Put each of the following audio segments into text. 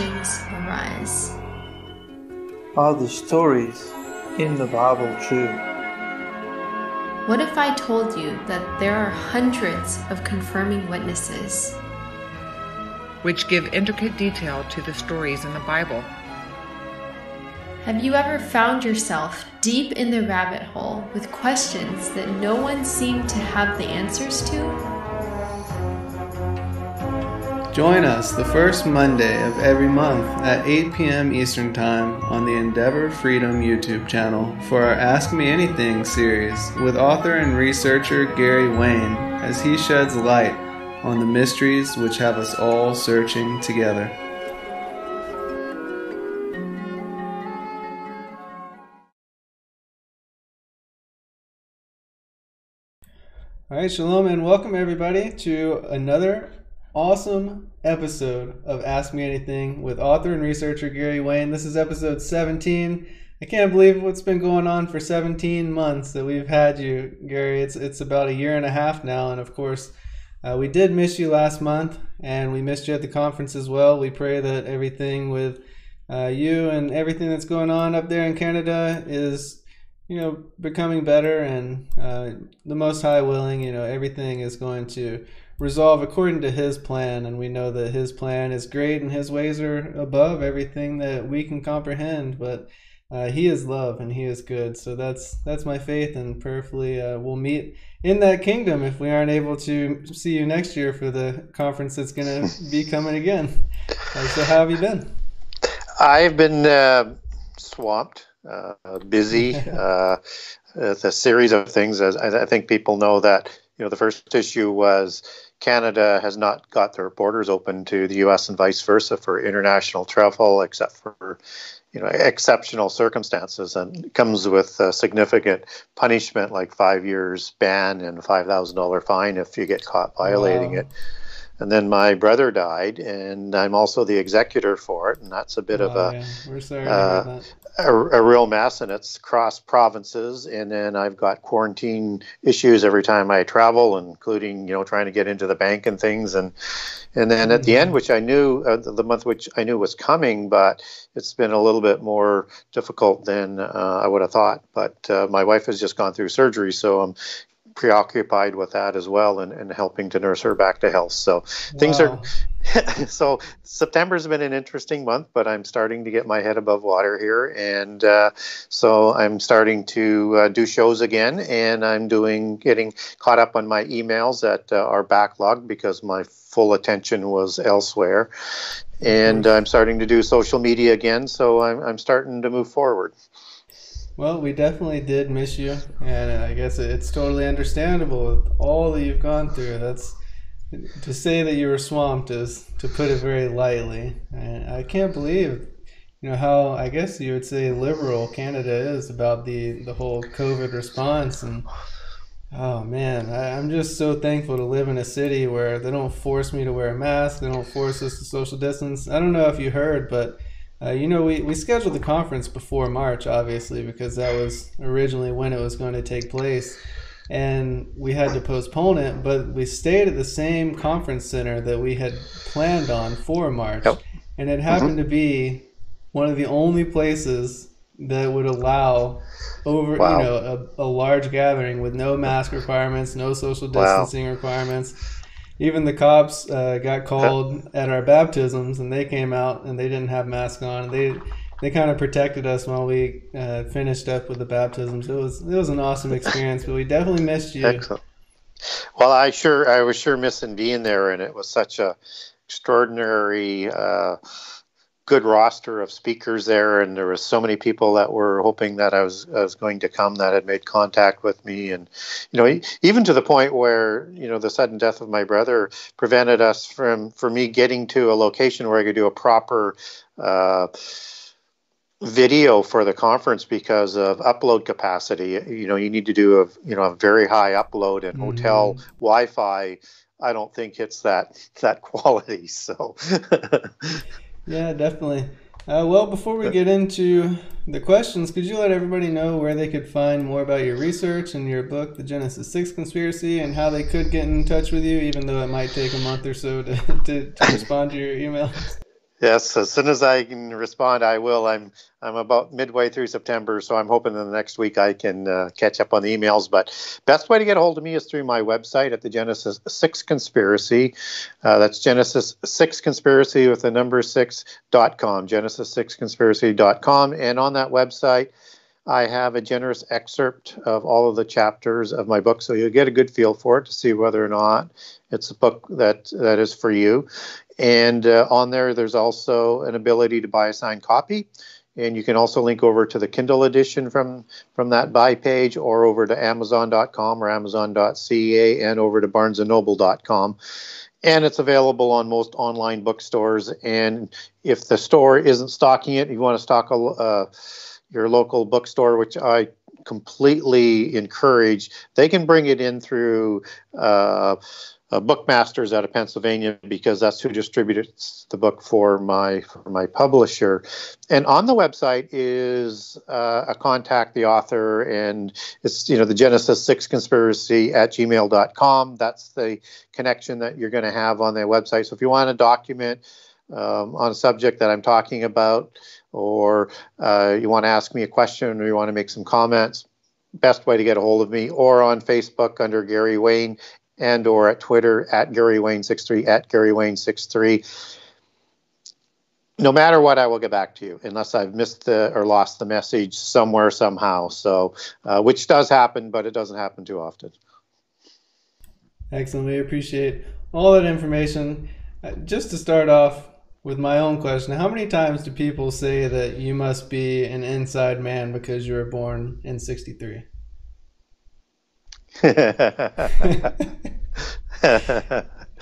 questions arise. Are the stories in the Bible true? What if I told you that there are hundreds of confirming witnesses? Which give intricate detail to the stories in the Bible. Have you ever found yourself deep in the rabbit hole with questions that no one seemed to have the answers to? Join us the first Monday of every month at 8 p.m. Eastern Time on the Endeavor Freedom YouTube channel for our Ask Me Anything series with author and researcher Gary Wayne as he sheds light on the mysteries which have us all searching together. All right, shalom and welcome everybody to another awesome episode of Ask Me Anything with author and researcher Gary Wayne. This is episode 17. I can't believe what's been going on for 17 months that we've had you, Gary. It's it's about a year and a half now, and of course, uh, we did miss you last month, and we missed you at the conference as well. We pray that everything with uh, you and everything that's going on up there in Canada is you know, becoming better and uh, the Most High willing, you know, everything is going to resolve according to His plan. And we know that His plan is great and His ways are above everything that we can comprehend. But uh, He is love and He is good. So that's that's my faith, and prayerfully uh, we'll meet in that kingdom if we aren't able to see you next year for the conference that's going to be coming again. Uh, so how have you been? I've been uh, swamped uh, busy. uh, it's a series of things. As I think people know that you know the first issue was Canada has not got their borders open to the U.S. and vice versa for international travel, except for you know exceptional circumstances, and comes with a significant punishment like five years ban and five thousand dollar fine if you get caught violating wow. it. And then my brother died, and I'm also the executor for it, and that's a bit oh, of a, yeah. We're sorry uh, a, a, real mess, and it's cross provinces. And then I've got quarantine issues every time I travel, including you know trying to get into the bank and things. And and then at the end, mm-hmm. which I knew uh, the month which I knew was coming, but it's been a little bit more difficult than uh, I would have thought. But uh, my wife has just gone through surgery, so I'm preoccupied with that as well and, and helping to nurse her back to health. So things wow. are so September's been an interesting month, but I'm starting to get my head above water here, and uh, so I'm starting to uh, do shows again, and I'm doing getting caught up on my emails that uh, are backlogged because my full attention was elsewhere, and I'm starting to do social media again, so I'm I'm starting to move forward. Well, we definitely did miss you, and uh, I guess it's totally understandable with all that you've gone through. That's to say that you were swamped is to put it very lightly. And I can't believe, you know, how I guess you would say liberal Canada is about the the whole COVID response. And oh man, I, I'm just so thankful to live in a city where they don't force me to wear a mask. They don't force us to social distance. I don't know if you heard, but uh, you know, we, we scheduled the conference before March, obviously, because that was originally when it was going to take place. And we had to postpone it, but we stayed at the same conference center that we had planned on for March. Yep. And it happened mm-hmm. to be one of the only places that would allow over wow. you know a, a large gathering with no mask requirements, no social distancing wow. requirements even the cops uh, got called at our baptisms, and they came out and they didn't have masks on. They they kind of protected us while we uh, finished up with the baptisms. It was it was an awesome experience, but we definitely missed you. Excellent. Well, I sure I was sure missing being there, and it was such a extraordinary. Uh, good roster of speakers there, and there were so many people that were hoping that I was I was going to come that had made contact with me, and you know, even to the point where you know the sudden death of my brother prevented us from for me getting to a location where I could do a proper. Uh, video for the conference because of upload capacity you know you need to do a you know a very high upload and mm-hmm. hotel wi-fi i don't think hits that that quality so Yeah, definitely. Uh, well, before we get into the questions, could you let everybody know where they could find more about your research and your book, The Genesis 6 Conspiracy, and how they could get in touch with you, even though it might take a month or so to, to, to respond to your email? Yes, as soon as I can respond, I will. I'm I'm about midway through September, so I'm hoping in the next week I can uh, catch up on the emails. But best way to get a hold of me is through my website at the Genesis Six Conspiracy. Uh, that's Genesis Six Conspiracy with the number six dot com. Genesis Six Conspiracy dot com, and on that website. I have a generous excerpt of all of the chapters of my book, so you'll get a good feel for it to see whether or not it's a book that that is for you. And uh, on there, there's also an ability to buy a signed copy. And you can also link over to the Kindle edition from, from that buy page or over to Amazon.com or Amazon.ca and over to BarnesandNoble.com. And it's available on most online bookstores. And if the store isn't stocking it, you want to stock a, uh, your local bookstore, which I completely encourage, they can bring it in through. Uh, uh, Bookmasters out of Pennsylvania because that's who distributes the book for my for my publisher. And on the website is uh, a contact the author, and it's you know the Genesis Six Conspiracy at gmail.com. That's the connection that you're going to have on their website. So if you want to document um, on a subject that I'm talking about, or uh, you want to ask me a question, or you want to make some comments, best way to get a hold of me or on facebook under gary wayne and or at Twitter at Gary Wayne 63 at Gary Wayne 63. No matter what, I will get back to you unless I've missed the, or lost the message somewhere somehow. So, uh, which does happen, but it doesn't happen too often. Excellent. We appreciate all that information. Uh, just to start off with my own question, how many times do people say that you must be an inside man because you were born in 63?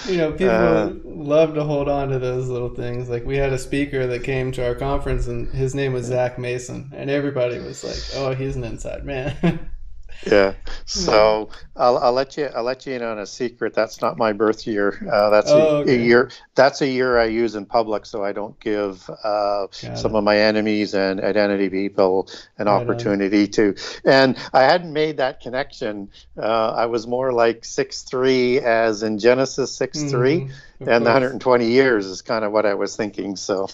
you know, people uh, love to hold on to those little things. Like we had a speaker that came to our conference, and his name was Zach Mason, and everybody was like, "Oh, he's an inside man." yeah. So I'll, I'll let you I'll let you in on a secret. That's not my birth year. Uh, that's oh, a, okay. a, year. That's a year I use in public, so I don't give uh, some it. of my enemies and identity people an right opportunity on. to. And I hadn't made that connection. Uh, I was more like six three, as in Genesis six three, mm, and the 120 years is kind of what I was thinking. So.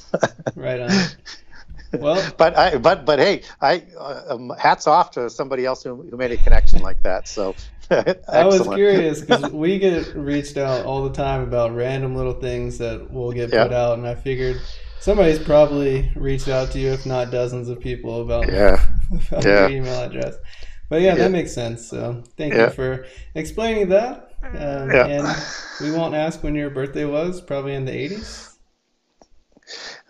right on. Well, but I, but but hey, I uh, um, hats off to somebody else who, who made a connection like that. So I was curious because we get reached out all the time about random little things that will get put out, and I figured somebody's probably reached out to you, if not dozens of people, about, yeah. about yeah. your email address. But yeah, yeah, that makes sense. So thank yeah. you for explaining that. Um, yeah. And we won't ask when your birthday was, probably in the 80s.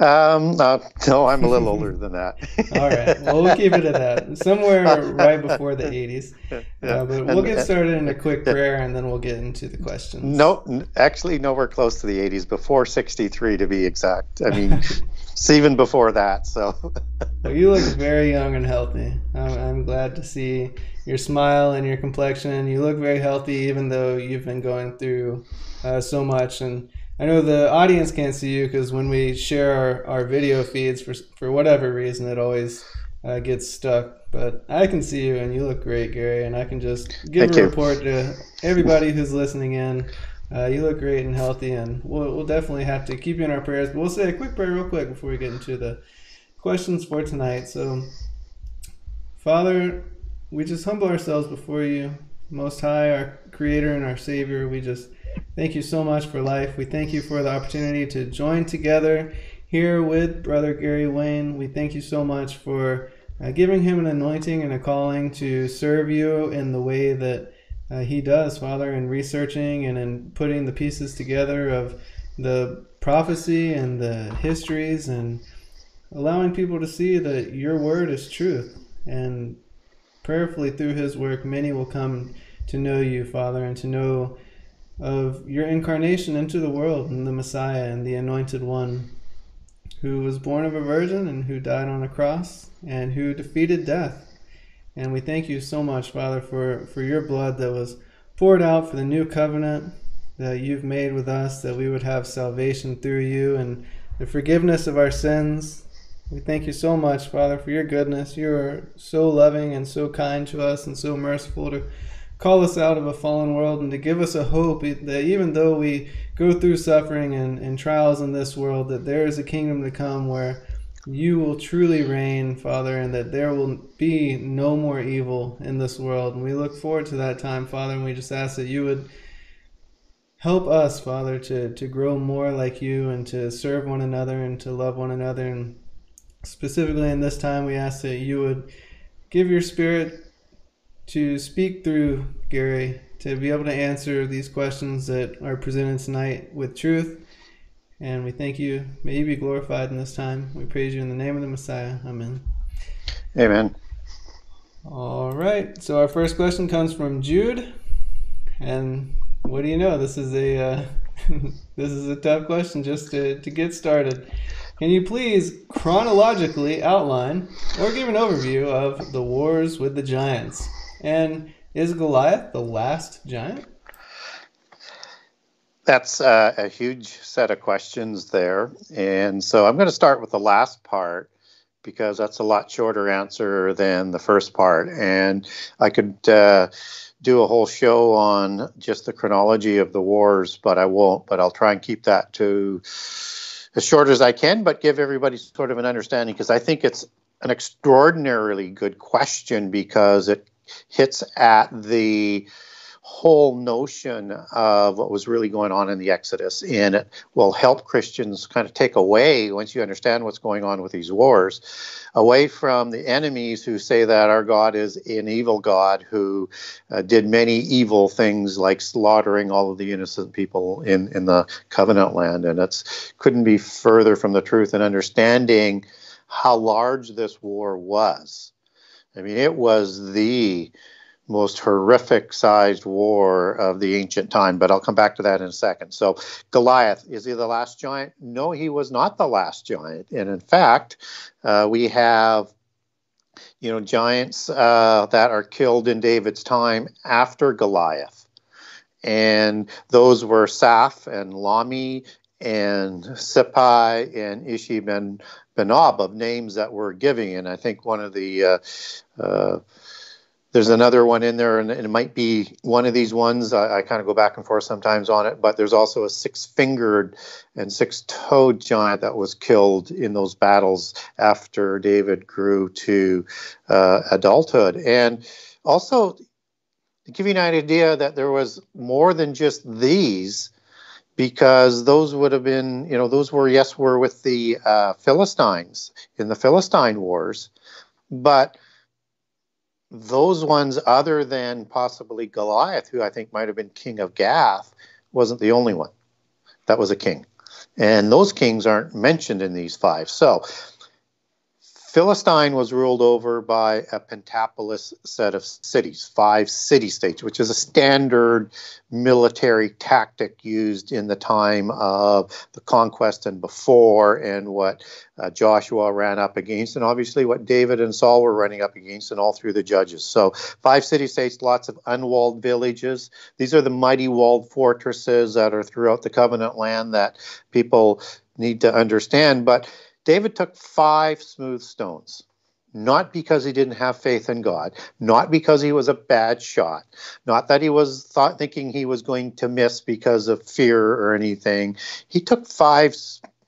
Um, uh, no, I'm a little older than that. All right. Well, we'll keep it at that. Somewhere right before the 80s. Yeah. Uh, but we'll get started in a quick prayer and then we'll get into the questions. No, actually, nowhere close to the 80s, before 63 to be exact. I mean, it's even before that. So. well, you look very young and healthy. I'm, I'm glad to see your smile and your complexion. You look very healthy, even though you've been going through uh, so much. And I know the audience can't see you because when we share our, our video feeds for for whatever reason, it always uh, gets stuck. But I can see you, and you look great, Gary. And I can just give Thank a you. report to everybody who's listening in. Uh, you look great and healthy, and we'll, we'll definitely have to keep you in our prayers. But we'll say a quick prayer, real quick, before we get into the questions for tonight. So, Father, we just humble ourselves before you, Most High, our Creator and our Savior. We just Thank you so much for life. We thank you for the opportunity to join together here with Brother Gary Wayne. We thank you so much for uh, giving him an anointing and a calling to serve you in the way that uh, he does, Father, in researching and in putting the pieces together of the prophecy and the histories and allowing people to see that your word is truth. And prayerfully through his work, many will come to know you, Father, and to know of your incarnation into the world and the Messiah and the Anointed One, who was born of a virgin and who died on a cross and who defeated death. And we thank you so much, Father, for, for your blood that was poured out for the new covenant that you've made with us, that we would have salvation through you and the forgiveness of our sins. We thank you so much, Father, for your goodness. You are so loving and so kind to us and so merciful to call us out of a fallen world and to give us a hope that even though we go through suffering and, and trials in this world, that there is a kingdom to come where you will truly reign, Father, and that there will be no more evil in this world. And we look forward to that time, Father, and we just ask that you would help us, Father, to, to grow more like you and to serve one another and to love one another. And specifically in this time, we ask that you would give your spirit to speak through Gary to be able to answer these questions that are presented tonight with truth and we thank you. May you be glorified in this time. We praise you in the name of the Messiah. Amen. Amen. All right. So our first question comes from Jude. And what do you know? This is a uh, this is a tough question just to, to get started. Can you please chronologically outline or give an overview of the wars with the giants? And is Goliath the last giant? That's uh, a huge set of questions there. And so I'm going to start with the last part because that's a lot shorter answer than the first part. And I could uh, do a whole show on just the chronology of the wars, but I won't. But I'll try and keep that to as short as I can, but give everybody sort of an understanding because I think it's an extraordinarily good question because it hits at the whole notion of what was really going on in the Exodus, and it will help Christians kind of take away, once you understand what's going on with these wars, away from the enemies who say that our God is an evil God who uh, did many evil things like slaughtering all of the innocent people in, in the covenant land. And it's couldn't be further from the truth and understanding how large this war was. I mean, it was the most horrific sized war of the ancient time, but I'll come back to that in a second. So, Goliath, is he the last giant? No, he was not the last giant. And in fact, uh, we have you know giants uh, that are killed in David's time after Goliath. And those were Saph and Lahmi and Sepai and Ishi ben Benob of names that we're giving. And I think one of the uh, uh there's another one in there, and it might be one of these ones. I, I kind of go back and forth sometimes on it, but there's also a six fingered and six toed giant that was killed in those battles after David grew to uh, adulthood. And also, to give you an idea that there was more than just these, because those would have been, you know, those were, yes, were with the uh, Philistines in the Philistine Wars, but those ones, other than possibly Goliath, who I think might have been king of Gath, wasn't the only one that was a king. And those kings aren't mentioned in these five. So Philistine was ruled over by a pentapolis set of cities, five city states, which is a standard military tactic used in the time of the conquest and before, and what uh, Joshua ran up against, and obviously what David and Saul were running up against, and all through the judges. So, five city states, lots of unwalled villages. These are the mighty walled fortresses that are throughout the covenant land that people need to understand. But David took five smooth stones, not because he didn't have faith in God, not because he was a bad shot, not that he was thought, thinking he was going to miss because of fear or anything. He took five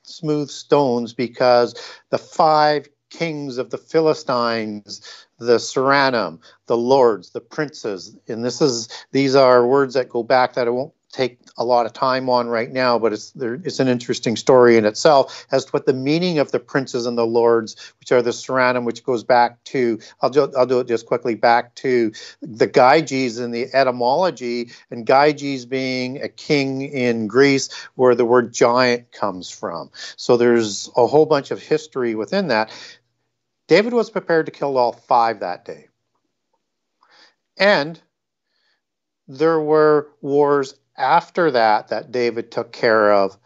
smooth stones because the five kings of the Philistines, the Seranim, the lords, the princes, and this is these are words that go back that I won't take a lot of time on right now, but it's there, it's an interesting story in itself as to what the meaning of the princes and the lords, which are the Seranim, which goes back to I'll do, I'll do it just quickly back to the Gyges and the etymology, and Gyges being a king in Greece, where the word giant comes from. So there's a whole bunch of history within that. David was prepared to kill all five that day. And there were wars after that that David took care of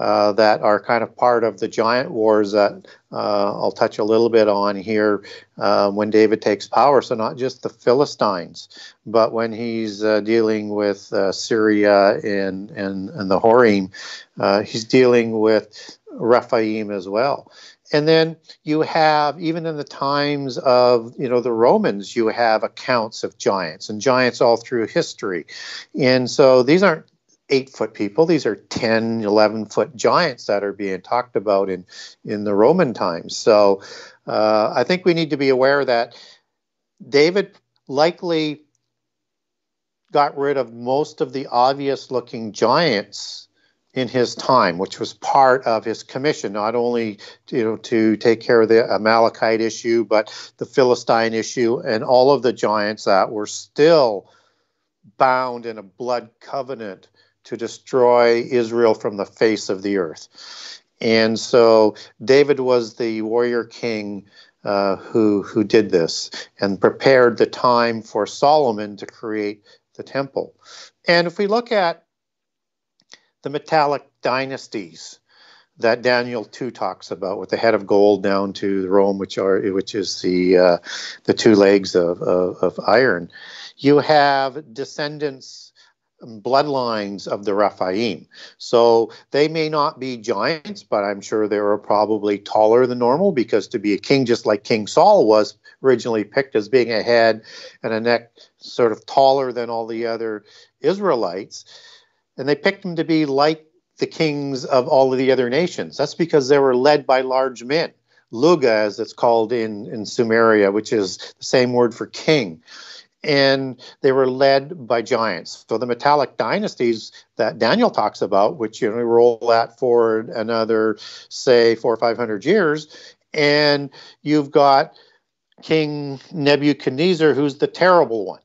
uh, that are kind of part of the giant wars that uh, I'll touch a little bit on here uh, when David takes power. So, not just the Philistines, but when he's uh, dealing with uh, Syria and, and, and the Horim, uh, he's dealing with Rephaim as well. And then you have, even in the times of, you know, the Romans, you have accounts of giants and giants all through history. And so these aren't eight foot people. These are 10, 11 foot giants that are being talked about in, in the Roman times. So uh, I think we need to be aware that David likely got rid of most of the obvious looking giants in his time, which was part of his commission, not only you know to take care of the Amalekite issue, but the Philistine issue and all of the giants that were still bound in a blood covenant to destroy Israel from the face of the earth. And so David was the warrior king uh, who who did this and prepared the time for Solomon to create the temple. And if we look at the metallic dynasties that Daniel 2 talks about, with the head of gold down to Rome, which are which is the uh, the two legs of, of, of iron. You have descendants bloodlines of the Rephaim. So they may not be giants, but I'm sure they were probably taller than normal because to be a king, just like King Saul was originally picked as being a head and a neck sort of taller than all the other Israelites, and they picked him to be like the kings of all of the other nations. That's because they were led by large men. Lugal, as it's called in, in Sumeria, which is the same word for king. And they were led by giants. So the metallic dynasties that Daniel talks about, which you know roll that forward another, say, four or five hundred years, and you've got King Nebuchadnezzar, who's the terrible one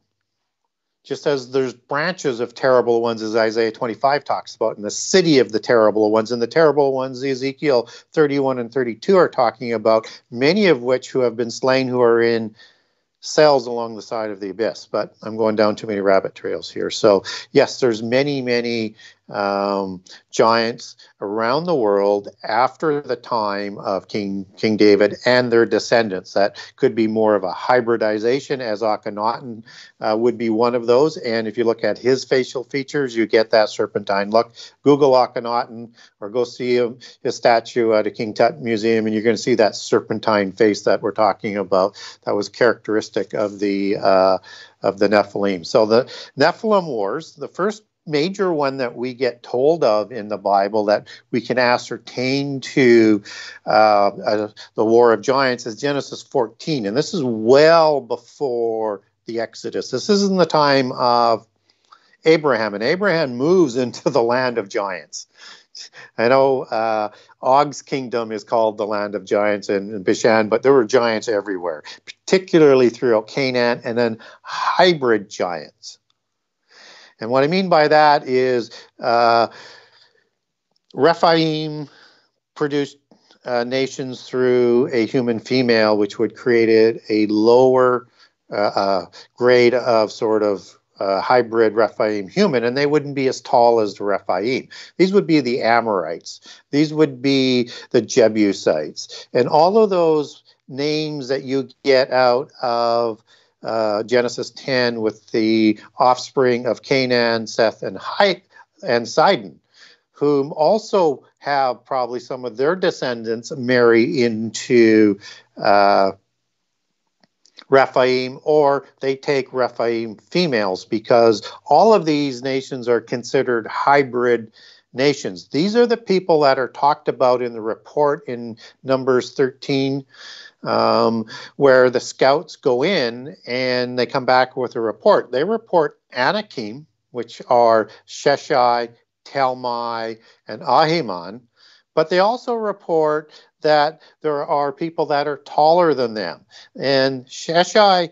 just as there's branches of terrible ones, as Isaiah 25 talks about, in the city of the terrible ones, and the terrible ones Ezekiel 31 and 32 are talking about, many of which who have been slain who are in cells along the side of the abyss. But I'm going down too many rabbit trails here. So yes, there's many, many um, giants around the world after the time of King King David and their descendants. That could be more of a hybridization, as Akhenaten uh, would be one of those. And if you look at his facial features, you get that serpentine look. Google Akhenaten or go see him, his statue at a King Tut museum, and you're going to see that serpentine face that we're talking about. That was characteristic of the uh, of the Nephilim. So the Nephilim Wars, the first major one that we get told of in the Bible that we can ascertain to uh, uh, the War of Giants is Genesis 14. And this is well before the Exodus. This isn't the time of Abraham, and Abraham moves into the land of giants. I know uh, Og's kingdom is called the land of giants in, in Bashan, but there were giants everywhere, particularly throughout Canaan, and then hybrid giants. And what I mean by that is uh, Rephaim produced uh, nations through a human female, which would create a, lower uh, uh, grade of sort of uh, hybrid Rephaim human, and they wouldn't be as tall as the Rephaim. These would be the Amorites. These would be the Jebusites. And all of those names that you get out of uh, Genesis 10 with the offspring of Canaan, Seth, and, Hy- and Sidon, whom also have probably some of their descendants marry into uh, Rephaim, or they take Rephaim females because all of these nations are considered hybrid nations. These are the people that are talked about in the report in Numbers 13 um, where the scouts go in and they come back with a report. They report Anakim, which are Sheshai, Talmai, and Ahiman, but they also report that there are people that are taller than them. And Sheshai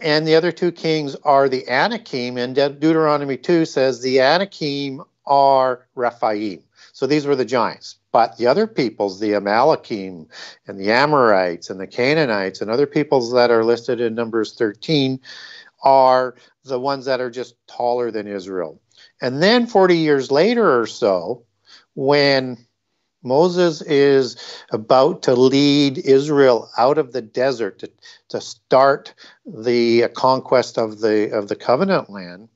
and the other two kings are the Anakim, and De- Deuteronomy 2 says the Anakim are Rephaim. So these were the giants. But the other peoples, the Amalekim and the Amorites and the Canaanites and other peoples that are listed in Numbers 13 are the ones that are just taller than Israel. And then 40 years later or so, when Moses is about to lead Israel out of the desert to, to start the conquest of the of the covenant land,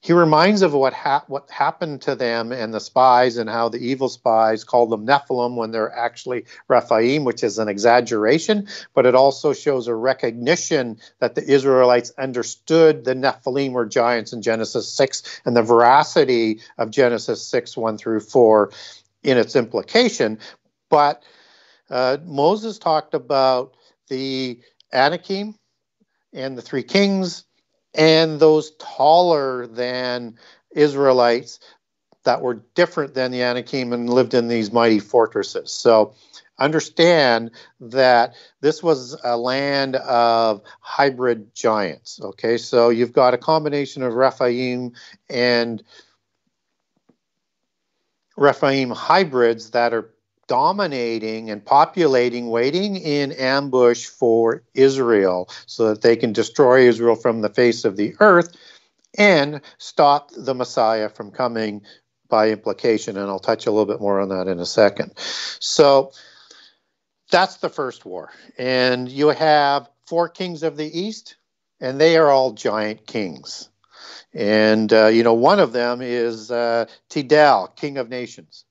he reminds of what ha- what happened to them and the spies and how the evil spies called them Nephilim when they're actually Rephaim, which is an exaggeration, but it also shows a recognition that the Israelites understood the Nephilim were giants in Genesis 6 and the veracity of Genesis 6 1 through 4 in its implication. But uh, Moses talked about the Anakim and the three kings and those taller than Israelites that were different than the Anakim and lived in these mighty fortresses. So understand that this was a land of hybrid giants. Okay, so you've got a combination of Rephaim and Rephaim hybrids that are dominating and populating, waiting in ambush for Israel so that they can destroy Israel from the face of the earth and stop the Messiah from coming by implication. And I'll touch a little bit more on that in a second. So that's the first war. And you have four kings of the east, and they are all giant kings. And, uh, you know, one of them is uh, Tidal, king of nations.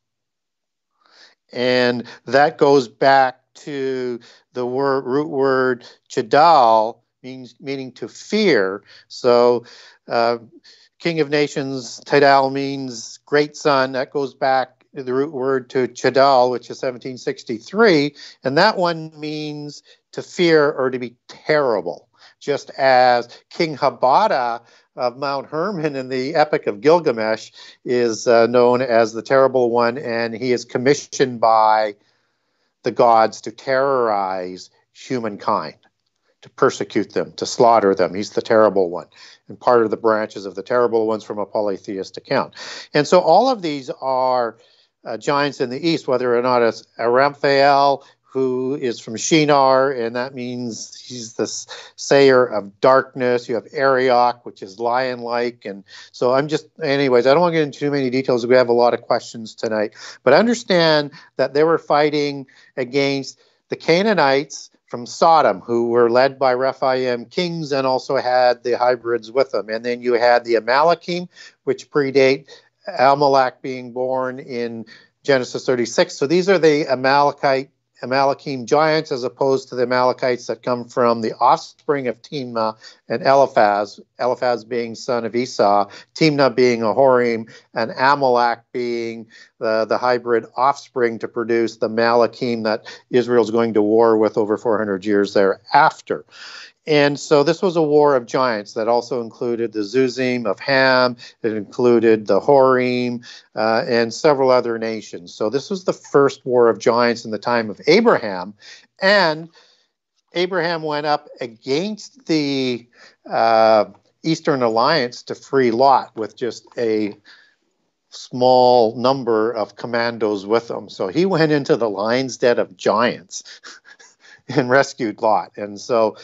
And that goes back to the word, root word chadal, means meaning to fear. So, uh, King of Nations, Tidal means great son. That goes back the root word to Chadal, which is 1763, and that one means to fear or to be terrible. Just as King Habada of Mount Hermon in the Epic of Gilgamesh is uh, known as the Terrible One, and he is commissioned by the gods to terrorize humankind, to persecute them, to slaughter them. He's the Terrible One, and part of the branches of the Terrible Ones from a polytheist account. And so all of these are uh, giants in the east, whether or not it's Amraphel, who is from Shinar, and that means he's the sayer of darkness. You have Arioch, which is lion like. And so I'm just, anyways, I don't want to get into too many details. We have a lot of questions tonight. But understand that they were fighting against the Canaanites from Sodom, who were led by Rephaim kings and also had the hybrids with them. And then you had the Amalekim, which predate Amalek being born in Genesis 36. So these are the Amalekite Amalekim giants as opposed to the Amalekites that come from the offspring of Timnah and Eliphaz, Eliphaz being son of Esau, Timnah being a Horim, and Amalek being the, the hybrid offspring to produce the Malachim that Israel's going to war with over 400 years thereafter. And so this was a war of giants that also included the Zuzim of Ham, it included the Horim, uh, and several other nations. So this was the first war of giants in the time of Abraham. And Abraham went up against the uh, Eastern Alliance to free Lot with just a small number of commandos with him. So he went into the lion's den of giants and rescued Lot. And so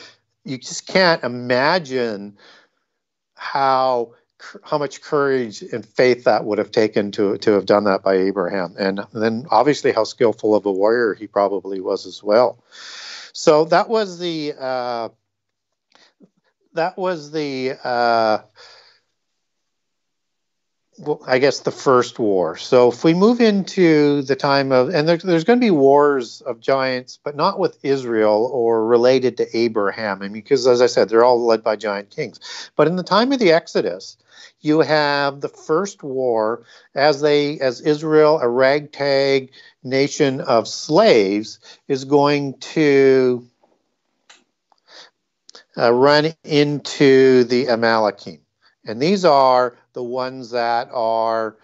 you just can't imagine how how much courage and faith that would have taken to to have done that by Abraham, and then obviously how skillful of a warrior he probably was as well. So that was the uh, that was the uh, I guess the first war. So if we move into the time of, and there, there's going to be wars of giants, but not with Israel or related to Abraham. I mean, because as I said, they're all led by giant kings. But in the time of the Exodus, you have the first war as they, as Israel, a ragtag nation of slaves, is going to uh, run into the Amalekim. And these are the ones that are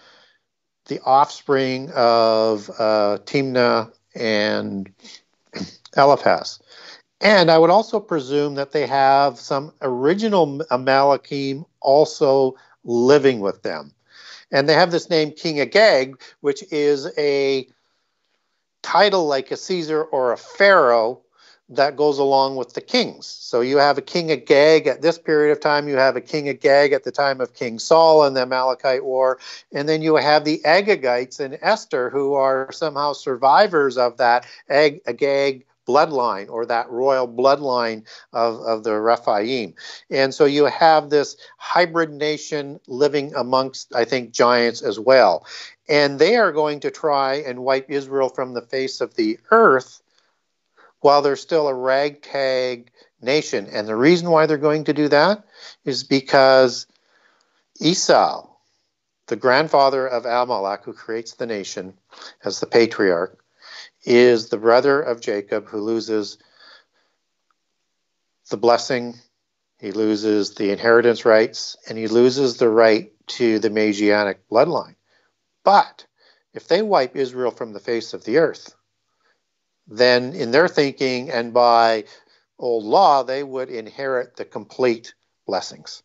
the offspring of uh, Timnah and Eliphaz. And I would also presume that they have some original Amalekim also living with them. And they have this name King Agag, which is a title like a Caesar or a Pharaoh that goes along with the kings. So you have a king of Gag at this period of time, you have a king of Gag at the time of King Saul and the Amalekite War, and then you have the Agagites in Esther who are somehow survivors of that Ag- Agag bloodline or that royal bloodline of, of the Rephaim. And so you have this hybrid nation living amongst, I think, giants as well. And they are going to try and wipe Israel from the face of the earth while they're still a ragtag nation. And the reason why they're going to do that is because Esau, the grandfather of Amalek, who creates the nation as the patriarch, is the brother of Jacob who loses the blessing, he loses the inheritance rights, and he loses the right to the Messianic bloodline. But if they wipe Israel from the face of the earth, then in their thinking and by old law, they would inherit the complete blessings.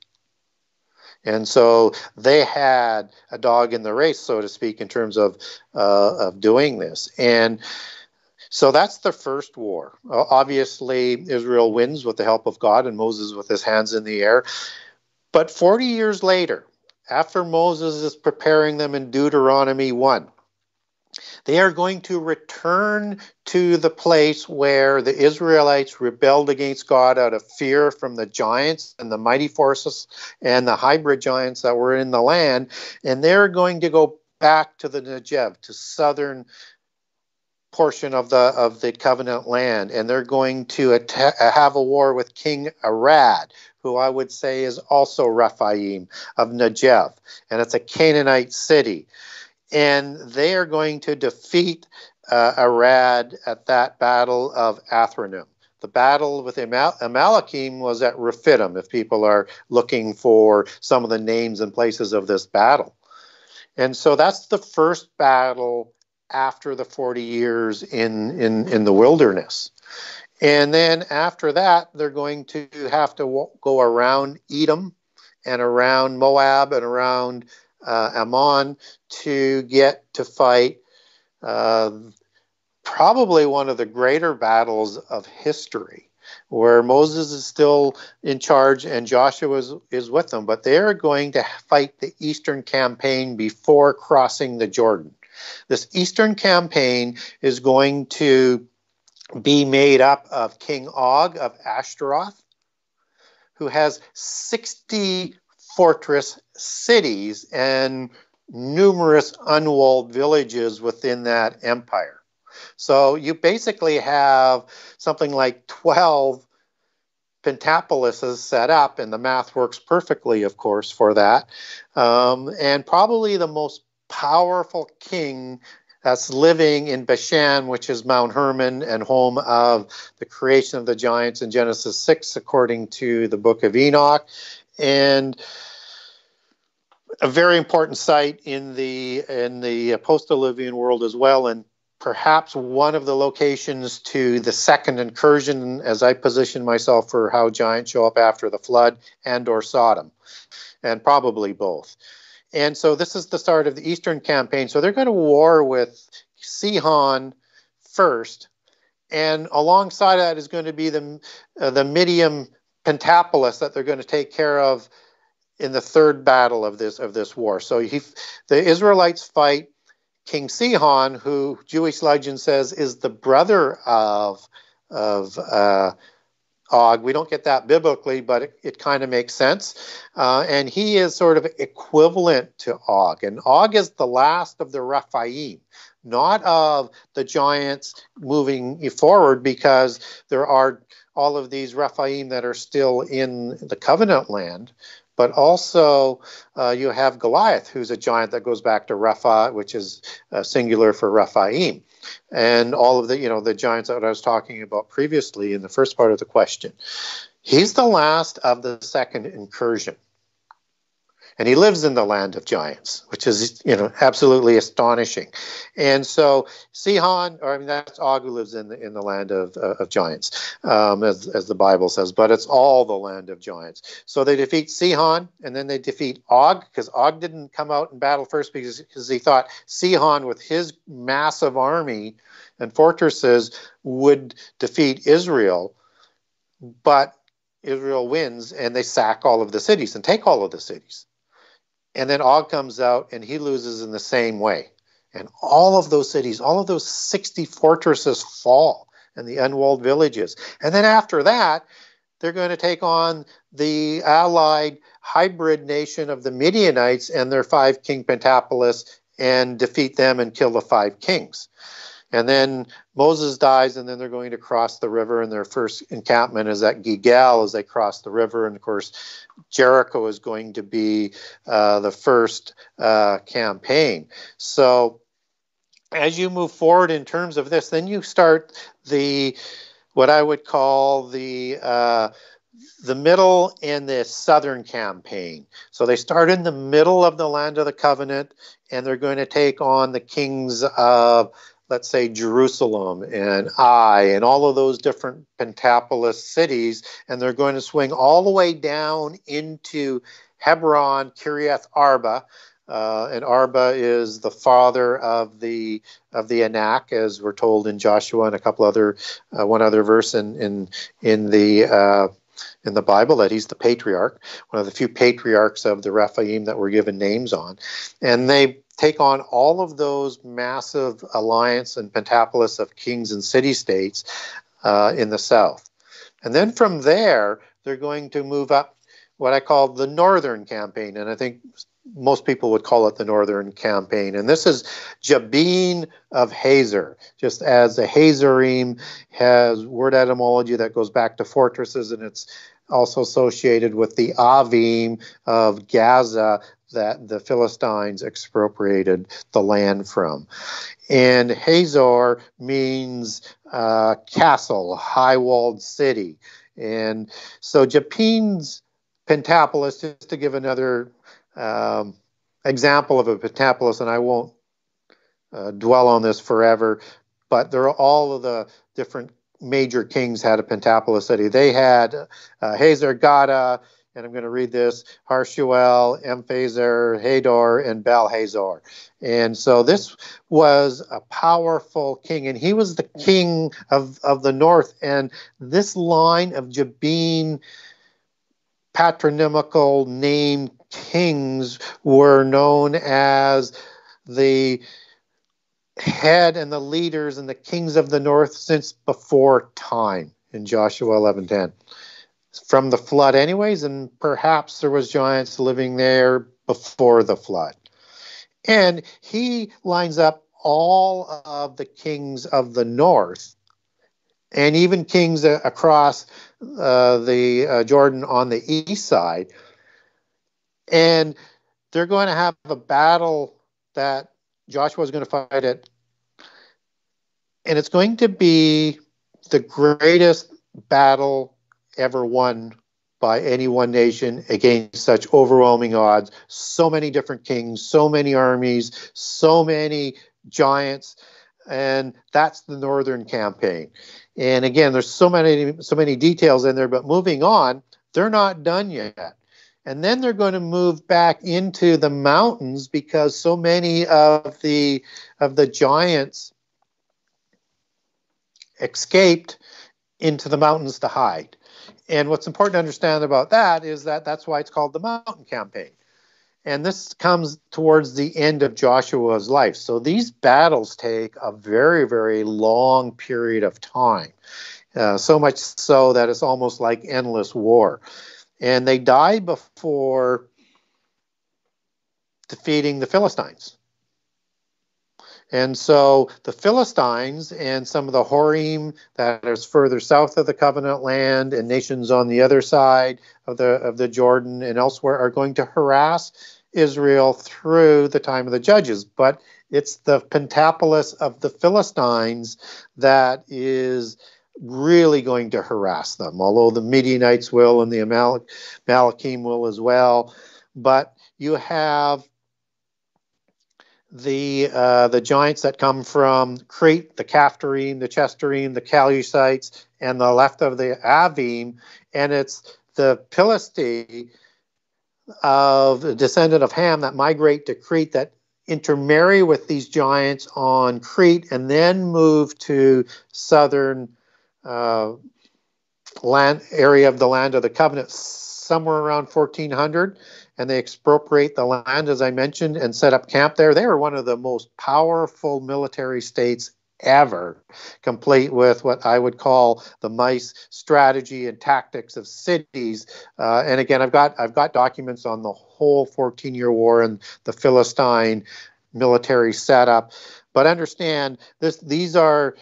And so they had a dog in the race, so to speak, in terms of uh, of doing this. And so that's the first war. Uh, obviously, Israel wins with the help of God and Moses with his hands in the air. But 40 years later, after Moses is preparing them in Deuteronomy 1, they are going to return to the place where the Israelites rebelled against God out of fear from the giants and the mighty forces and the hybrid giants that were in the land. And they're going to go back to the Negev, to southern portion of the of the covenant land. And they're going to atta- have a war with king arad who i would say is also rephaim of negev. And it's a canaanite city and they are going to defeat uh, Arad at that battle of Atharim. The battle with Amal- Amalekim was at Rephidim, if people are looking for some of the names and places of this battle. And so that's the first battle after the 40 years in, in, in the wilderness. And then after that, they're going to have to go around Edom and around Moab and around uh, Ammon to get to fight uh, probably one of the greater battles of history, where Moses is still in charge and Joshua is, is with them, but they're going to fight the Eastern campaign before crossing the Jordan. This Eastern campaign is going to be made up of King Og of Ashtaroth, who has 60 fortress cities and numerous unwalled villages within that empire. So you basically have something like 12 pentapolises set up, and the math works perfectly, of course, for that. Um, and probably the most powerful king that's living in Bashan, which is Mount Hermon and home of the creation of the giants in Genesis 6, according to the book of Enoch and a very important site in the in the post-Diluvian world as well, and perhaps one of the locations to the second incursion, as I position myself for how giants show up after the flood, and or Sodom, and probably both. And so this is the start of the Eastern campaign. So they're going to war with Sihon first, and alongside that is going to be the uh, the Midian Pentapolis that they're going to take care of in the third battle of this of this war. So he, the Israelites fight King Sihon, who Jewish legend says is the brother of of uh, Og. We don't get that biblically, but it, it kind of makes sense. Uh, and he is sort of equivalent to Og. And Og is the last of the Rephaim, not of the giants moving forward, because there are all of these Rephaim that are still in the covenant land. But also, uh, you have Goliath, who's a giant that goes back to Repha, which is uh, singular for Rephaim, and all of the you know the giants that I was talking about previously in the first part of the question. He's the last of the second incursion and he lives in the land of giants, which is you know absolutely astonishing. And so Sihon, or I mean that's Og who lives in the in the land of uh, of giants, um, as as the Bible says, but it's all the land of giants. So they defeat Sihon, and then they defeat Og because Og didn't come out in battle first because because he thought Sihon with his massive army and fortresses would defeat Israel, but Israel wins and they sack all of the cities and take all of the cities. And then Og comes out and he loses in the same way. And all of those cities, all of those 60 fortresses fall. and the unwalled villages. And then after that, they're going to take on the allied hybrid nation of the Midianites and their five king Pentapolis and defeat them and kill the five kings. And then Moses dies, and then they're going to cross the river, and their first encampment is at Gilgal as they cross the river. And of course, Jericho is going to be uh, the first uh, campaign. So, as you move forward in terms of this, then you start the what I would call the uh, the middle and the southern campaign. So they start in the middle of the land of the covenant, and they're going to take on the kings of let's say Jerusalem and Ai and all of those different Pentapolis cities, and they're going to swing all the way down into Hebron, Kiriath Arba. Uh, and Arba is the father of the of the Anak, as we're told in Joshua and a couple other uh, one other verse in in in the uh, in the Bible that he's the patriarch, one of the few patriarchs of the Rephaim that were given names on, and they take on all of those massive alliance and pentapolis of kings and city states uh, in the south. And then from there, they're going to move up what I call the northern campaign. And I think most people would call it the northern campaign. And this is Jabin of Hazor, just as the Hazorim has word etymology that goes back to fortresses and it's also associated with the Avim of Gaza that the Philistines expropriated the land from. And Hazor means uh, castle, high walled city. And so Jabin's Pentapolis, just to give another um, example of a Pentapolis, and I won't uh, dwell on this forever, but there are all of the different major kings had a Pentapolis city. They had uh, Hazor Gada, and I'm going to read this Harshuel, Emphazer, Hador, and Bel Hazor. And so this was a powerful king, and he was the king of, of the north. And this line of Jabin patronymical name kings were known as the head and the leaders and the kings of the north since before time in Joshua 11:10 from the flood anyways and perhaps there was giants living there before the flood. And he lines up all of the kings of the north and even kings across uh, the uh, Jordan on the east side and they're going to have a battle that Joshua is going to fight it and it's going to be the greatest battle ever won by any one nation against such overwhelming odds. So many different kings, so many armies, so many giants, and that's the northern campaign. And again, there's so many so many details in there. But moving on, they're not done yet. And then they're going to move back into the mountains because so many of the of the giants escaped into the mountains to hide. And what's important to understand about that is that that's why it's called the mountain campaign. And this comes towards the end of Joshua's life. So these battles take a very, very long period of time. Uh, so much so that it's almost like endless war. And they die before defeating the Philistines. And so the Philistines and some of the Horim that is further south of the covenant land and nations on the other side of the of the Jordan and elsewhere are going to harass Israel through the time of the judges. But it's the Pentapolis of the Philistines that is really going to harass them, although the Midianites will and the Amalek, Amalekim will as well. But you have the uh, the giants that come from Crete, the Caphtorim, the Cheshire, the Calusites, and the left of the Avim, and it's the Pilisti of the descendant of Ham that migrate to Crete that intermarry with these giants on Crete and then move to southern uh, land area of the land of the covenant somewhere around 1400 and they expropriate the land, as I mentioned, and set up camp there. They were one of the most powerful military states ever, complete with what I would call the mice strategy and tactics of cities. Uh, and again, I've got I've got documents on the whole 14-year war and the Philistine military setup. But understand this: these are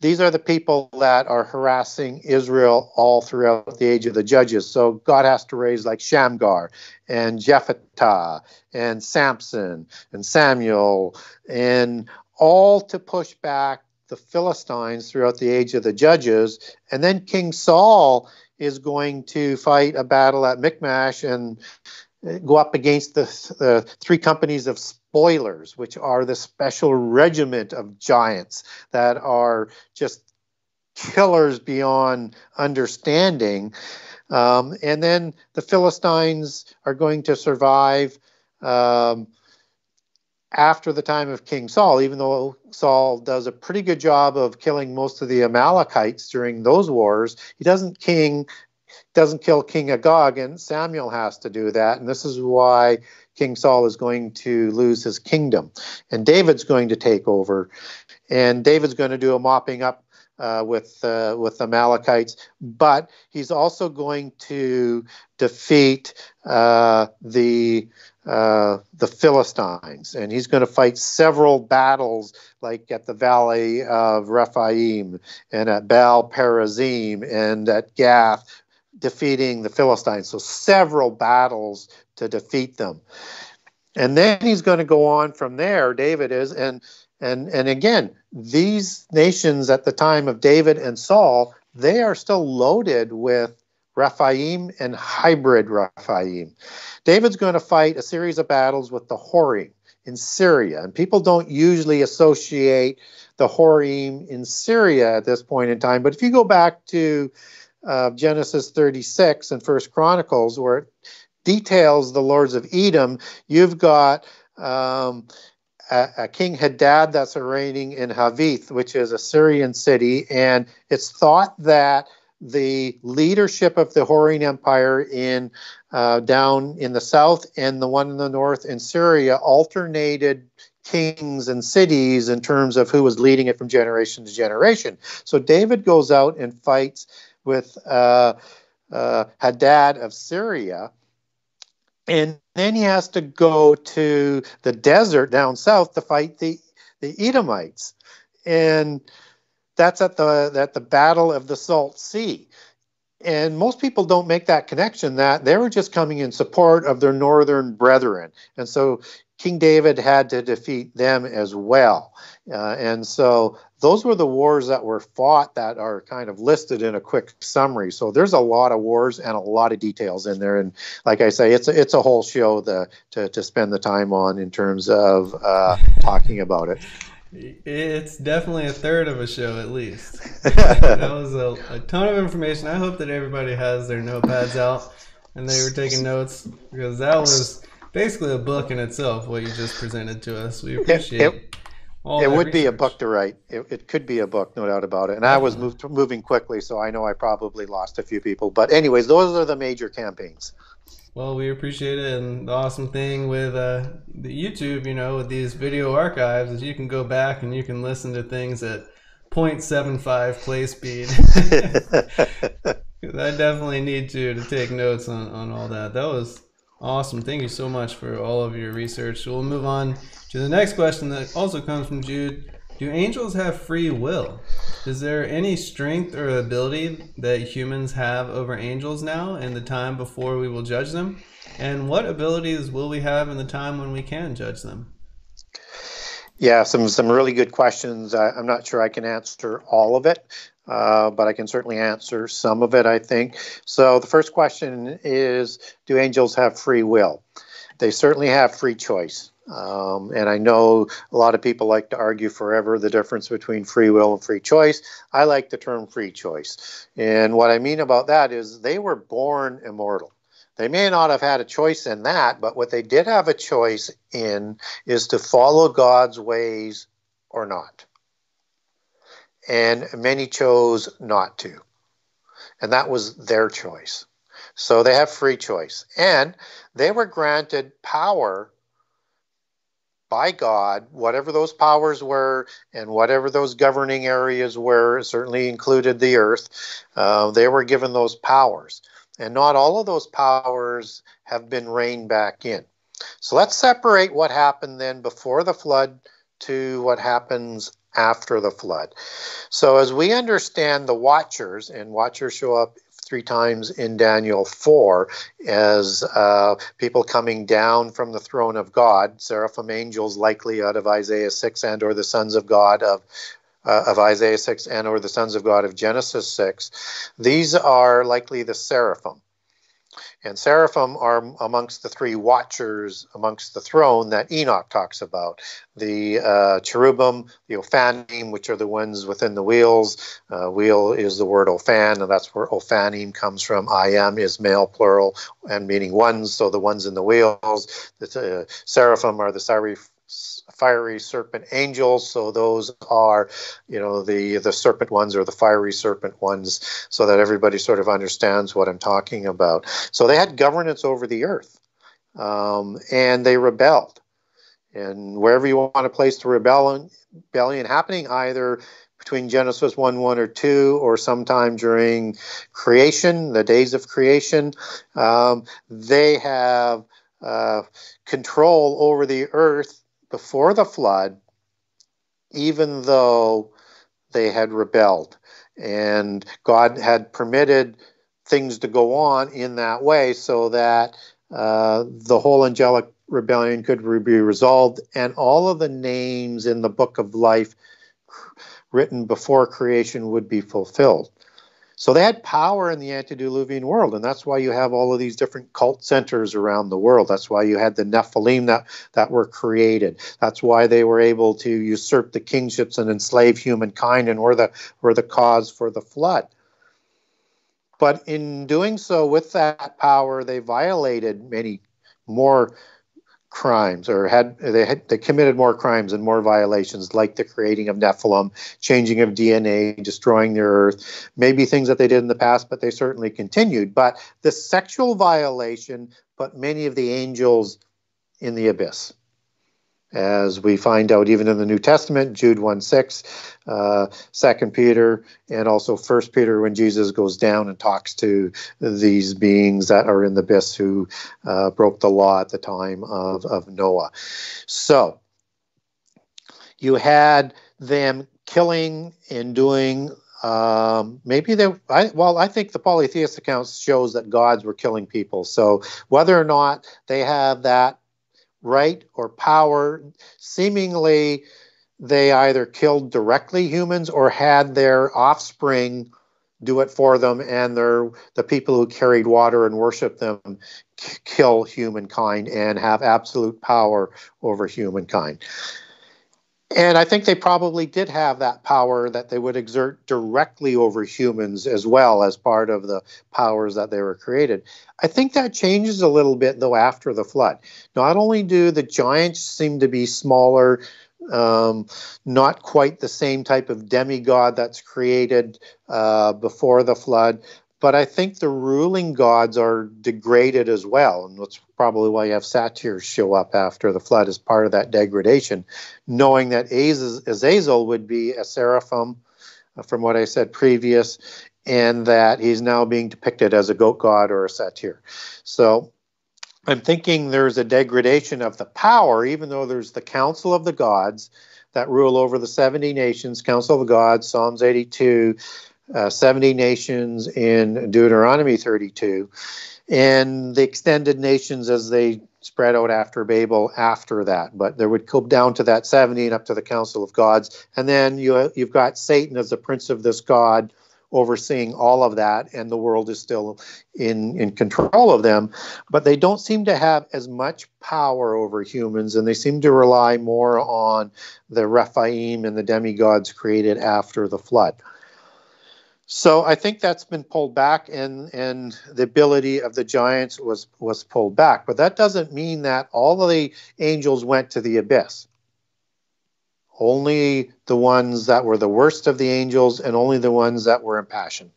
these are the people that are harassing Israel all throughout the age of the judges. So God has to raise like Shamgar and Jephthah and Samson and Samuel and all to push back the Philistines throughout the age of the judges. And then King Saul is going to fight a battle at Michmash and go up against the, the three companies of spoilers, which are the special regiment of giants that are just killers beyond understanding. Um, and then the Philistines are going to survive um, after the time of King Saul, even though Saul does a pretty good job of killing most of the Amalekites during those wars, he doesn't king doesn't kill King Agag, and Samuel has to do that. And this is why King Saul is going to lose his kingdom, and David's going to take over, and David's going to do a mopping up uh, with uh, with the Amalekites, but he's also going to defeat uh, the uh, the Philistines, and he's going to fight several battles, like at the Valley of Rephaim, and at Baal Perazim, and at Gath, defeating the Philistines. So several battles to defeat them. And then he's going to go on from there, David is, and and and again, these nations at the time of David and Saul, they are still loaded with Rephaim and hybrid Rephaim. David's going to fight a series of battles with the Horim in Syria, and people don't usually associate the Horim in Syria at this point in time. But if you go back to uh, Genesis 36 and First Chronicles, where it details the lords of Edom, you've got um, a, a, King Hadad that's reigning in Havith, which is a Syrian city, and it's thought that the leadership of the Hurrian Empire in uh, down in the south and the one in the north in Syria alternated kings and cities in terms of who was leading it from generation to generation. So David goes out and fights with uh, uh, Hadad of Syria. And then he has to go to the desert down south to fight the, the Edomites. And that's at the at the Battle of the Salt Sea. And most people don't make that connection that they were just coming in support of their northern brethren. And so King David had to defeat them as well. Uh, and so those were the wars that were fought that are kind of listed in a quick summary. So there's a lot of wars and a lot of details in there. And like I say, it's a, it's a whole show the, to, to spend the time on in terms of uh, talking about it. It's definitely a third of a show at least. that was a, a ton of information. I hope that everybody has their notepads out and they were taking notes because that was basically a book in itself. What you just presented to us, we appreciate. It, it, it would research. be a book to write. It, it, could be a book, no doubt about it. And I was moved, moving quickly, so I know I probably lost a few people. But anyways, those are the major campaigns. Well, we appreciate it, and the awesome thing with uh, the YouTube, you know, with these video archives, is you can go back and you can listen to things at 0.75 play speed. I definitely need to to take notes on, on all that. That was awesome. Thank you so much for all of your research. We'll move on to the next question that also comes from Jude. Do angels have free will? Is there any strength or ability that humans have over angels now in the time before we will judge them? And what abilities will we have in the time when we can judge them? Yeah, some some really good questions. I, am not sure I can answer all of it, uh, but I can certainly answer some of it. I think so. The first question is: Do angels have free will? They certainly have free choice. Um, and I know a lot of people like to argue forever the difference between free will and free choice. I like the term free choice. And what I mean about that is they were born immortal. They may not have had a choice in that, but what they did have a choice in is to follow God's ways or not. And many chose not to. And that was their choice. So they have free choice. And they were granted power by God, whatever those powers were and whatever those governing areas were, certainly included the earth, uh, they were given those powers. And not all of those powers have been reined back in. So let's separate what happened then before the flood to what happens after the flood. So, as we understand the watchers, and watchers show up three times in Daniel 4 as uh, people coming down from the throne of God, seraphim angels likely out of Isaiah 6 and or the sons of God of uh, of Isaiah 6 and or the sons of God of Genesis 6. These are likely the seraphim. And seraphim are amongst the three watchers amongst the throne that Enoch talks about. The uh, cherubim, the ophanim, which are the ones within the wheels. Uh, wheel is the word ophan, and that's where ophanim comes from. I am is male plural and meaning ones, so the ones in the wheels. The uh, seraphim are the seraph fiery serpent angels. So those are, you know, the the serpent ones or the fiery serpent ones, so that everybody sort of understands what I'm talking about. So they had governance over the earth, um, and they rebelled. And wherever you want to place the rebellion, rebellion happening, either between Genesis 1 1 or 2, or sometime during creation, the days of creation, um, they have uh, control over the earth before the flood, even though they had rebelled. And God had permitted things to go on in that way so that uh, the whole angelic rebellion could be resolved. And all of the names in the book of life written before creation would be fulfilled. So they had power in the antediluvian world, and that's why you have all of these different cult centers around the world. That's why you had the Nephilim that, that were created. That's why they were able to usurp the kingships and enslave humankind and were the were the cause for the flood. But in doing so with that power, they violated many more crimes or had they had they committed more crimes and more violations like the creating of Nephilim, changing of DNA, destroying the earth, maybe things that they did in the past, but they certainly continued. But the sexual violation put many of the angels in the abyss as we find out even in the New Testament, Jude 1 6, uh, 2 Peter, and also 1 Peter when Jesus goes down and talks to these beings that are in the abyss who uh, broke the law at the time of, of Noah. So you had them killing and doing. Um, maybe they, I, well, I think the polytheist accounts shows that gods were killing people. So whether or not they have that right or power. Seemingly, they either killed directly humans or had their offspring do it for them, and their the people who carried water and worshiped them kill humankind and have absolute power over humankind. And I think they probably did have that power that they would exert directly over humans as well as part of the powers that they were created. I think that changes a little bit though after the flood. Not only do the giants seem to be smaller, um, not quite the same type of demigod that's created uh, before the flood, but I think the ruling gods are degraded as well. And that's probably why you have satyrs show up after the flood as part of that degradation, knowing that Azazel would be a seraphim, uh, from what I said previous, and that he's now being depicted as a goat god or a satyr. So I'm thinking there's a degradation of the power, even though there's the council of the gods that rule over the 70 nations, council of the gods, Psalms 82 uh, 70 nations in Deuteronomy 32, and the extended nations as they spread out after Babel after that. But there would come down to that 70 and up to the Council of Gods. And then you, you've got Satan as the prince of this God overseeing all of that, and the world is still in, in control of them. But they don't seem to have as much power over humans, and they seem to rely more on the Rephaim and the demigods created after the flood. So I think that's been pulled back, and and the ability of the giants was was pulled back. But that doesn't mean that all of the angels went to the abyss. Only the ones that were the worst of the angels, and only the ones that were impassioned.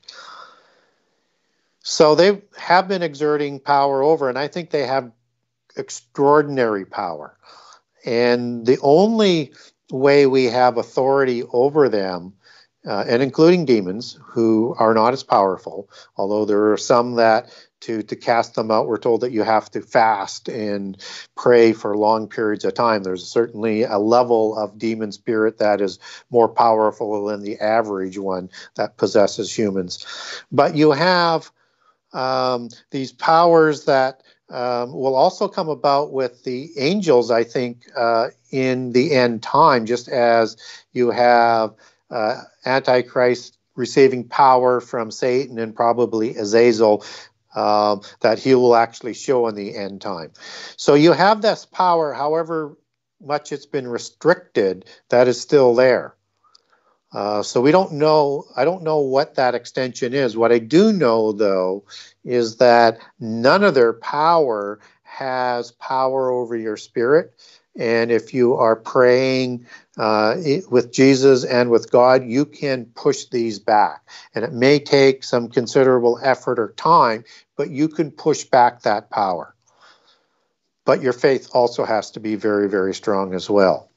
So they have been exerting power over, and I think they have extraordinary power. And the only way we have authority over them, uh, and including demons who are not as powerful, although there are some that to to cast them out we're told that you have to fast and pray for long periods of time. There's certainly a level of demon spirit that is more powerful than the average one that possesses humans. But you have um, these powers that um, will also come about with the angels i think uh, in the end time just as you have uh, antichrist receiving power from satan and probably azazel um, that he will actually show in the end time. So you have this power, however much it's been restricted, that is still there. Uh, so we don't know. I don't know what that extension is. What I do know, though, is that none of their power has power over your spirit. And if you are praying uh, with Jesus and with God, you can push these back. And it may take some considerable effort or time, but you can push back that power. But your faith also has to be very, very strong as well.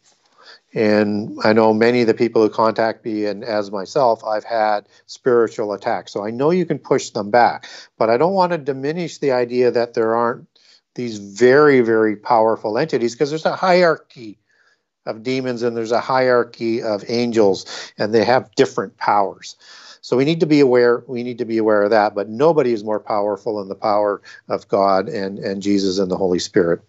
And I know many of the people who contact me, and as myself, I've had spiritual attacks. So I know you can push them back. But I don't want to diminish the idea that there aren't these very, very powerful entities because there's a hierarchy of demons and there's a hierarchy of angels and they have different powers. So we need to be aware we need to be aware of that, but nobody is more powerful than the power of God and, and Jesus and the Holy Spirit.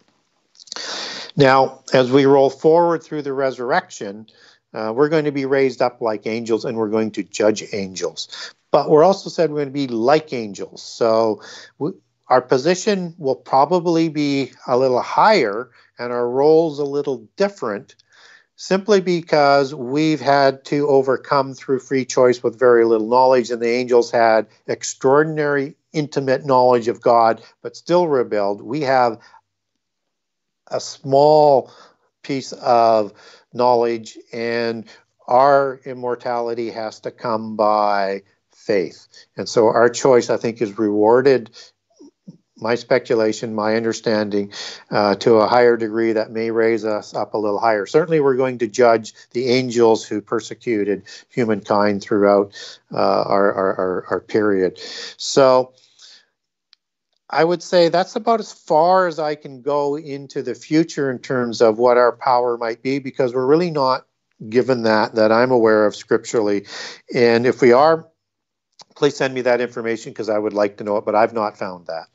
Now, as we roll forward through the resurrection, uh, we're going to be raised up like angels and we're going to judge angels. But we're also said we're going to be like angels. So we, our position will probably be a little higher and our roles a little different simply because we've had to overcome through free choice with very little knowledge, and the angels had extraordinary, intimate knowledge of God, but still rebelled. We have a small piece of knowledge, and our immortality has to come by faith. And so our choice, I think, is rewarded my speculation, my understanding, uh, to a higher degree that may raise us up a little higher. Certainly, we're going to judge the angels who persecuted humankind throughout uh, our, our, our, our period. So, I would say that's about as far as I can go into the future in terms of what our power might be, because we're really not given that that I'm aware of scripturally. And if we are, please send me that information because I would like to know it, but I've not found that.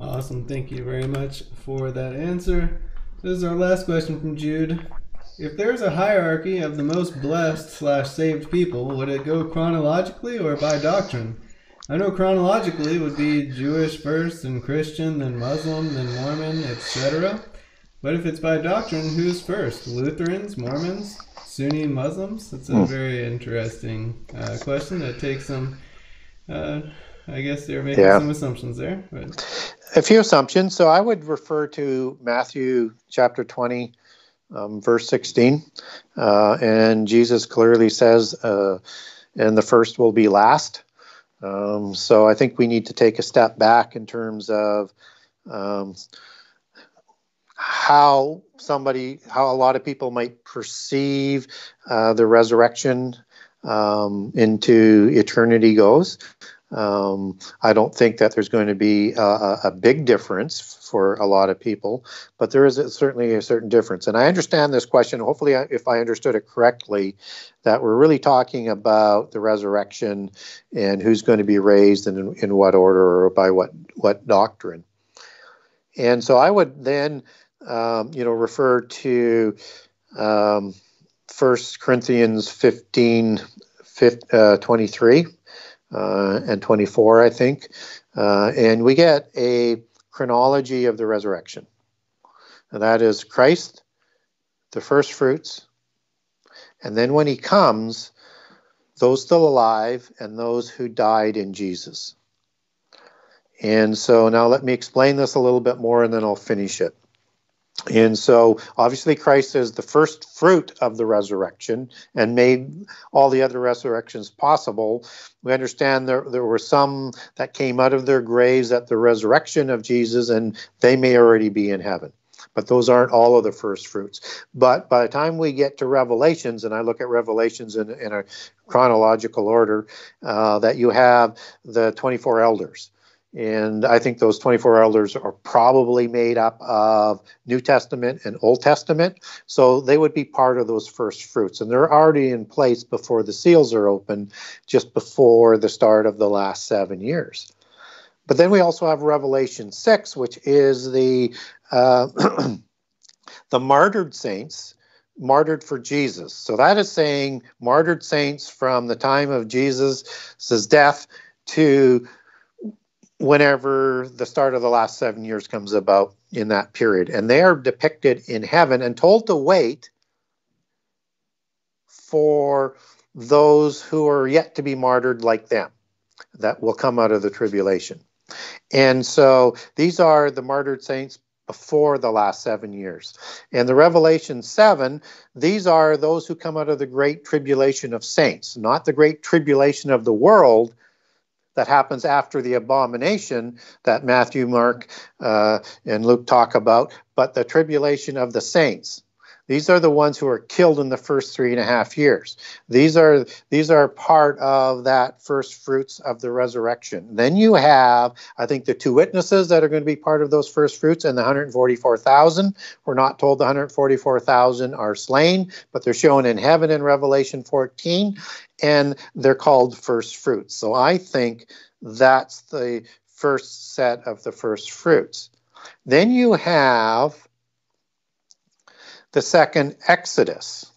Awesome. Thank you very much for that answer. This is our last question from Jude. If there's a hierarchy of the most blessed slash saved people, would it go chronologically or by doctrine? I know chronologically would be Jewish first, then Christian, then Muslim, then Mormon, etc. But if it's by doctrine, who's first? Lutherans, Mormons, Sunni Muslims? That's a hmm. very interesting uh, question that takes some. Uh, I guess they're making yeah. some assumptions there. But a few assumptions. So I would refer to Matthew chapter 20, um, verse 16. Uh, and Jesus clearly says, uh, and the first will be last. Um, so I think we need to take a step back in terms of um, how somebody, how a lot of people might perceive uh, the resurrection um, into eternity goes. Um, I don't think that there's going to be a, a, big difference for a lot of people, but there is a, certainly a certain difference. And I understand this question. Hopefully, if I understood it correctly, that we're really talking about the resurrection and who's going to be raised and in, in what order or by what what doctrine. And so I would then, um, you know, refer to um, 1 Corinthians 15, 15 uh, 23 uh, and 24, I think. Uh, and we get a chronology of the resurrection. And that is Christ, the first fruits, and then when he comes, those still alive and those who died in Jesus. And so now let me explain this a little bit more and then I'll finish it. And so, obviously, Christ is the first fruit of the resurrection and made all the other resurrections possible. We understand there, there were some that came out of their graves at the resurrection of Jesus, and they may already be in heaven. But those aren't all of the first fruits. But by the time we get to Revelations, and I look at Revelations in, in a chronological order, uh, that you have the 24 elders and I think those 24 elders are probably made up of New Testament and Old Testament. So they would be part of those first fruits. And they're already in place before the seals are open, just before the start of the last seven years. But then we also have Revelation 6, which is the, uh, the martyred saints martyred for Jesus. So that is saying martyred saints from the time of Jesus' death to whenever the start of the last seven years comes about in that period. And they are depicted in heaven and told to wait for those who are yet to be martyred like them that will come out of the tribulation. And so these are the martyred saints before the last seven years. And the Revelation 7, these are those who come out of the great tribulation of saints, not the great tribulation of the world, that happens after the abomination that Matthew, Mark, uh, and Luke talk about, but the tribulation of the saints. These are the ones who are killed in the first three and a half years. These are these are part of that first fruits of the resurrection. Then you have, I think, the two witnesses that are going to be part of those first fruits, and the 144,000. We're not told the 144,000 are slain, but they're shown in heaven in Revelation 14, and they're called first fruits. So I think that's the first set of the first fruits. Then you have the second Exodus.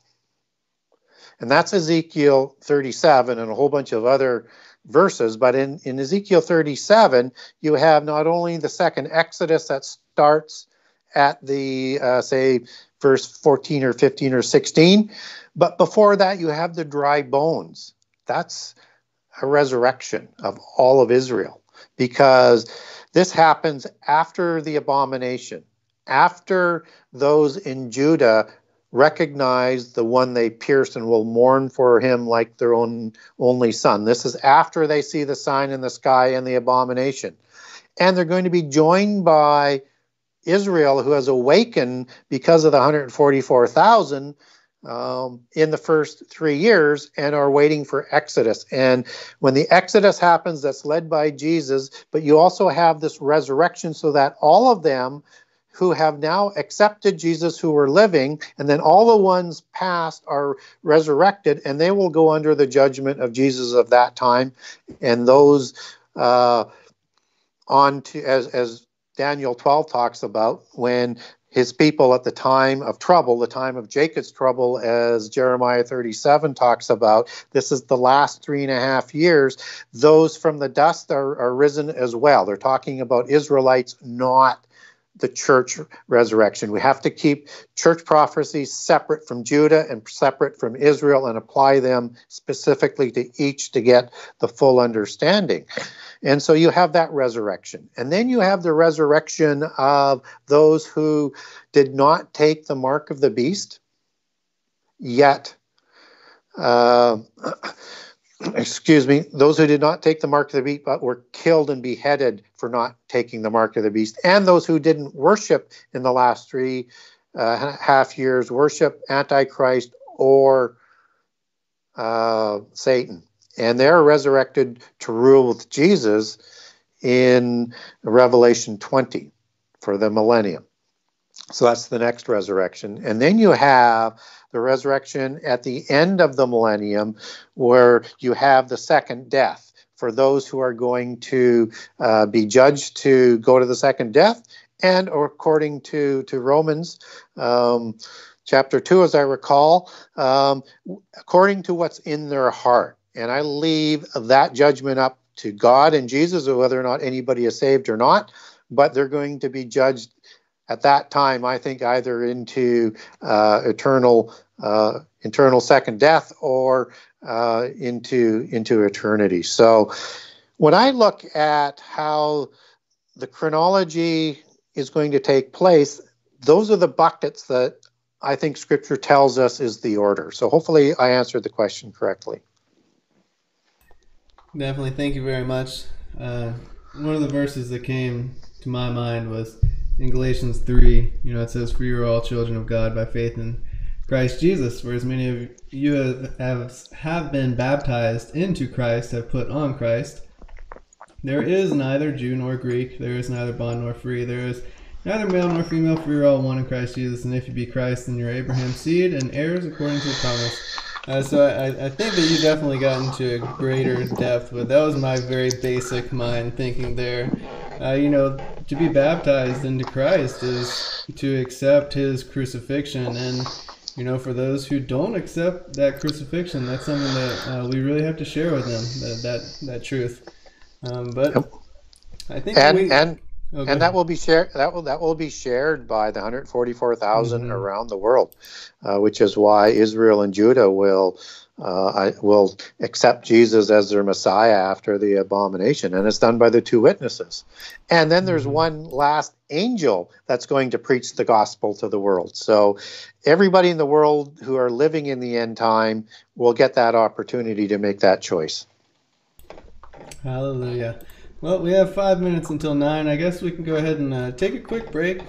And that's Ezekiel 37 and a whole bunch of other verses. But in, in Ezekiel 37, you have not only the second Exodus that starts at the, uh, say, verse 14 or 15 or 16, but before that, you have the dry bones. That's a resurrection of all of Israel because this happens after the abomination after those in Judah recognize the one they pierced and will mourn for him like their own only son. This is after they see the sign in the sky and the abomination. And they're going to be joined by Israel, who has awakened because of the 144,000 um, in the first three years and are waiting for Exodus. And when the Exodus happens, that's led by Jesus, but you also have this resurrection so that all of them who have now accepted Jesus who were living, and then all the ones past are resurrected, and they will go under the judgment of Jesus of that time. And those uh, on to, as, as Daniel 12 talks about, when his people at the time of trouble, the time of Jacob's trouble, as Jeremiah 37 talks about. This is the last three and a half years. Those from the dust are, are risen as well. They're talking about Israelites, not the church resurrection. We have to keep church prophecies separate from Judah and separate from Israel and apply them specifically to each to get the full understanding. And so you have that resurrection. And then you have the resurrection of those who did not take the mark of the beast, yet. Uh, excuse me, those who did not take the mark of the beast but were killed and beheaded for not taking the mark of the beast, and those who didn't worship in the last three uh, half years, worship Antichrist or uh, Satan. And they're resurrected to rule with Jesus in Revelation 20 for the millennium. So that's the next resurrection. And then you have the resurrection at the end of the millennium, where you have the second death for those who are going to uh, be judged to go to the second death, and according to to Romans. Um, chapter 2, as I recall, um, according to what's in their heart. And I leave that judgment up to God and Jesus, whether or not anybody is saved or not. But they're going to be judged at that time, I think either into uh, eternal uh, eternal second death or uh, into into eternity. So, when I look at how the chronology is going to take place, those are the buckets that I think Scripture tells us is the order. So hopefully, I answered the question correctly. Definitely, thank you very much. Uh, one of the verses that came to my mind was in Galatians 3. You know, it says, For you are all children of God by faith in Christ Jesus, for as many of you have, have been baptized into Christ have put on Christ. There is neither Jew nor Greek, there is neither bond nor free, there is neither male nor female, for you're all one in Christ Jesus. And if you be Christ, then you're Abraham's seed and heirs according to the promise. Uh, so I, I think that you definitely got into a greater depth, but that was my very basic mind thinking there. Uh, you know, to be baptized into Christ is to accept His crucifixion, and you know, for those who don't accept that crucifixion, that's something that uh, we really have to share with them that that, that truth. Um, but yep. I think and we, and Okay. And that will be shared. That will that will be shared by the 144,000 mm-hmm. around the world, uh, which is why Israel and Judah will uh, I, will accept Jesus as their Messiah after the abomination, and it's done by the two witnesses. And then there's mm-hmm. one last angel that's going to preach the gospel to the world. So everybody in the world who are living in the end time will get that opportunity to make that choice. Hallelujah. Well, we have five minutes until nine. I guess we can go ahead and uh, take a quick break.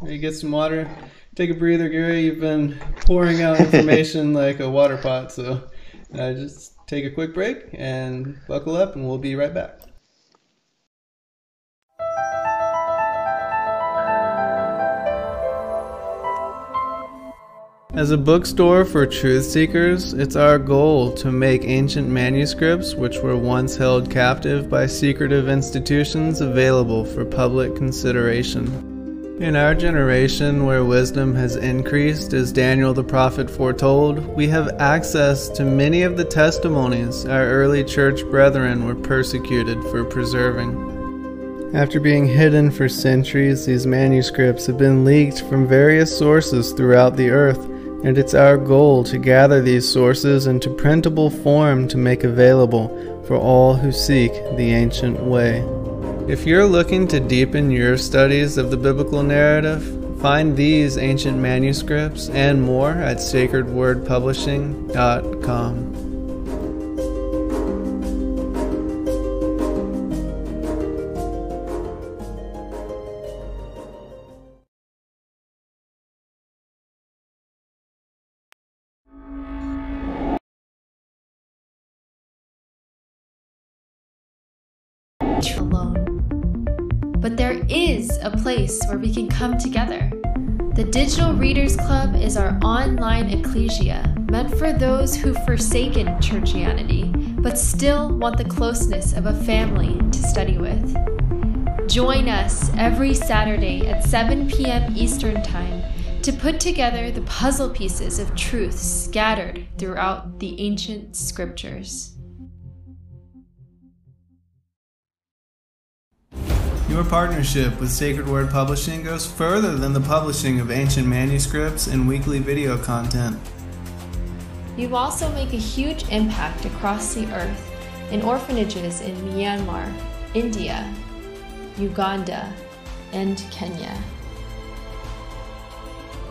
Maybe get some water. Take a breather, Gary. You've been pouring out information like a water pot, so uh, just take a quick break and buckle up, and we'll be right back. As a bookstore for truth seekers, it's our goal to make ancient manuscripts which were once held captive by secretive institutions available for public consideration. In our generation, where wisdom has increased, as Daniel the prophet foretold, we have access to many of the testimonies our early church brethren were persecuted for preserving. After being hidden for centuries, these manuscripts have been leaked from various sources throughout the earth and it's our goal to gather these sources into printable form to make available for all who seek the ancient way. If you're looking to deepen your studies of the biblical narrative, find these ancient manuscripts and more at sacredwordpublishing.com. where we can come together. The Digital Readers Club is our online ecclesia meant for those who've forsaken churchianity but still want the closeness of a family to study with. Join us every Saturday at 7 p.m. Eastern Time to put together the puzzle pieces of truth scattered throughout the ancient scriptures. Your partnership with Sacred Word Publishing goes further than the publishing of ancient manuscripts and weekly video content. You also make a huge impact across the earth in orphanages in Myanmar, India, Uganda, and Kenya.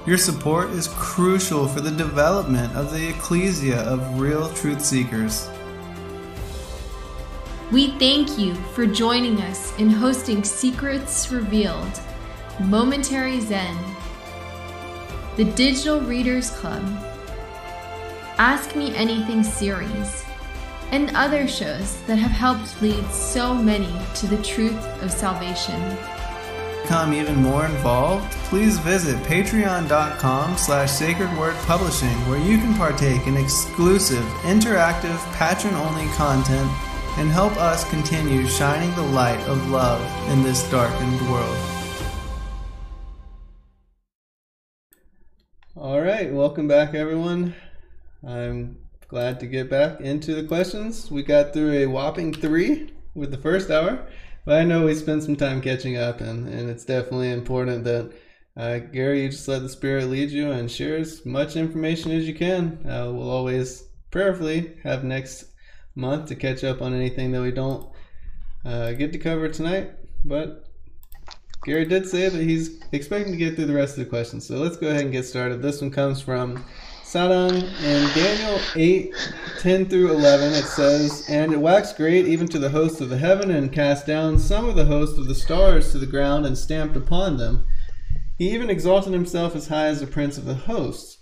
Your support is crucial for the development of the ecclesia of real truth seekers. We thank you for joining us in hosting Secrets Revealed, Momentary Zen, the Digital Readers Club, Ask Me Anything series, and other shows that have helped lead so many to the truth of salvation. Become even more involved? Please visit patreon.com slash sacredwordpublishing where you can partake in exclusive, interactive, patron-only content and help us continue shining the light of love in this darkened world. All right, welcome back, everyone. I'm glad to get back into the questions. We got through a whopping three with the first hour, but I know we spent some time catching up, and, and it's definitely important that uh, Gary, you just let the Spirit lead you and share as much information as you can. Uh, we'll always prayerfully have next month to catch up on anything that we don't uh, get to cover tonight. But Gary did say that he's expecting to get through the rest of the questions, so let's go ahead and get started. This one comes from Sadang in Daniel 8 10 through 11. It says, And it waxed great even to the host of the heaven, and cast down some of the host of the stars to the ground, and stamped upon them. He even exalted himself as high as the prince of the hosts.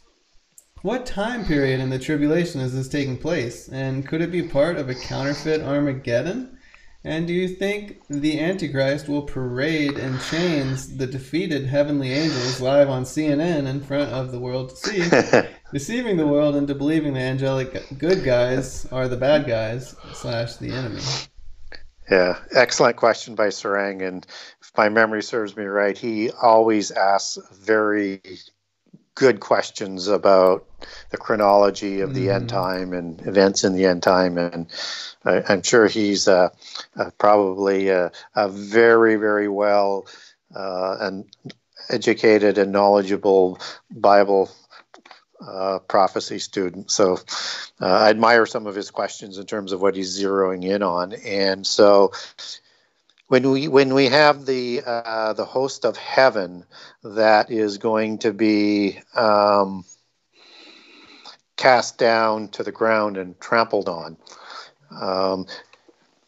What time period in the tribulation is this taking place? And could it be part of a counterfeit Armageddon? And do you think the Antichrist will parade in chains the defeated heavenly angels live on CNN in front of the world to see, deceiving the world into believing the angelic good guys are the bad guys slash the enemy? Yeah, excellent question by Sarang. And if my memory serves me right, he always asks very good questions about the chronology of the mm. end time and events in the end time. And I, am sure he's uh, uh, probably a, a, very, very well uh, and educated and knowledgeable Bible uh, prophecy student. So uh, I admire some of his questions in terms of what he's zeroing in on. And so when we when we have the uh, the host of heaven that is going to be um, cast down to the ground and trampled on. Um,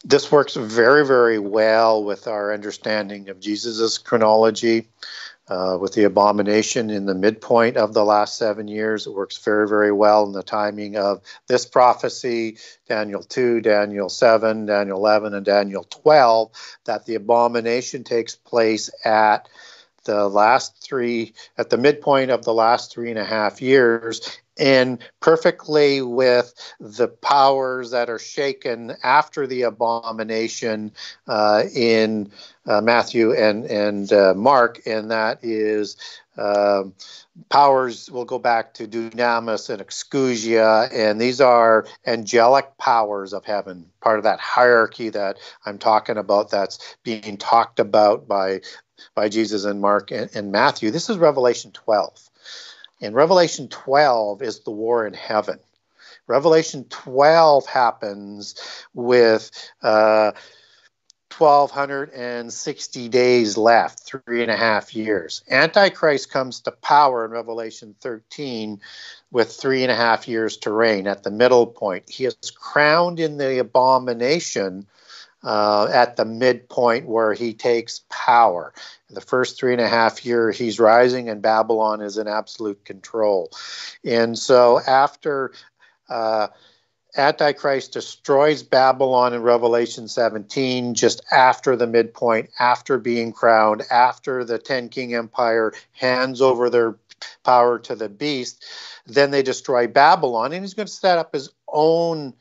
this works very, very well with our understanding of Jesus' chronology uh, with the abomination in the midpoint of the last seven years. It works very, very well in the timing of this prophecy, Daniel 2, Daniel 7, Daniel 11, and Daniel 12, that the abomination takes place at the last three, at the midpoint of the last three and a half years, and perfectly with the powers that are shaken after the abomination uh, in uh, Matthew and and uh, Mark, and that is um, powers. We'll go back to dunamis and exousia, and these are angelic powers of heaven, part of that hierarchy that I'm talking about. That's being talked about by by Jesus and Mark and, and Matthew. This is Revelation 12. And Revelation 12 is the war in heaven. Revelation 12 happens with uh, 1,260 days left, three and a half years. Antichrist comes to power in Revelation 13 with three and a half years to reign at the middle point. He is crowned in the abomination uh, at the midpoint where he takes power. The first three and a half year, he's rising, and Babylon is in absolute control. And so after uh, Antichrist destroys Babylon in Revelation 17, just after the midpoint, after being crowned, after the Ten King Empire hands over their power to the beast, then they destroy Babylon, and he's going to set up his own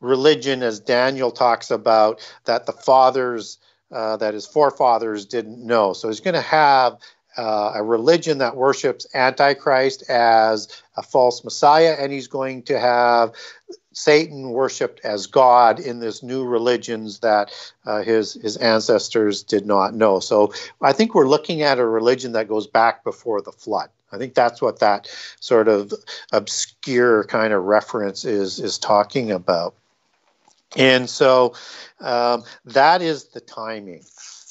religion, as Daniel talks about, that the fathers, uh, that his forefathers didn't know. So he's going to have uh, a religion that worships Antichrist as a false Messiah, and he's going to have Satan worshipped as God in this new religions that uh, his his ancestors did not know. So I think we're looking at a religion that goes back before the flood. I think that's what that sort of obscure kind of reference is is talking about. And so um, that is the timing.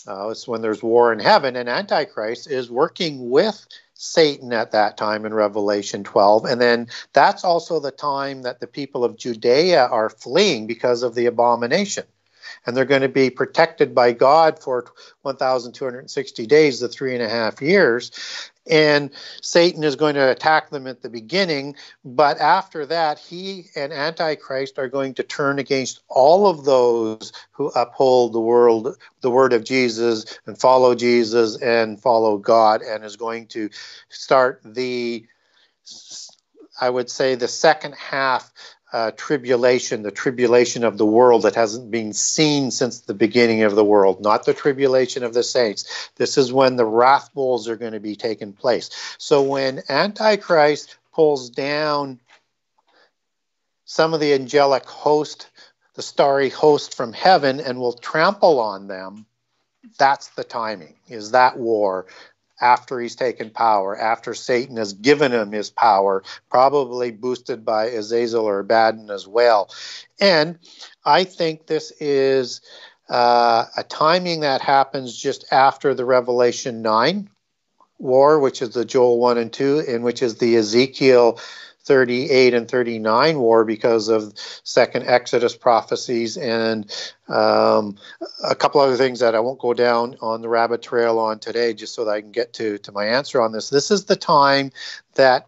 Uh, it's when there's war in heaven, and Antichrist is working with Satan at that time in Revelation 12. And then that's also the time that the people of Judea are fleeing because of the abomination and they're going to be protected by God for 1,260 days, the three and a half years. And Satan is going to attack them at the beginning, but after that, he and Antichrist are going to turn against all of those who uphold the world, the word of Jesus, and follow Jesus and follow God, and is going to start the I would say the second half uh, tribulation, the tribulation of the world that hasn't been seen since the beginning of the world, not the tribulation of the saints. This is when the wrath bowls are going to be taking place. So when Antichrist pulls down some of the angelic host, the starry host from heaven, and will trample on them, that's the timing, is that war after he's taken power, after Satan has given him his power, probably boosted by Azazel or Abaddon as well. And I think this is uh, a timing that happens just after the Revelation 9 war, which is the Joel 1 and 2, and which is the Ezekiel 38 and 39 war because of second Exodus prophecies and um, a couple other things that I won't go down on the rabbit trail on today, just so that I can get to, to my answer on this. This is the time that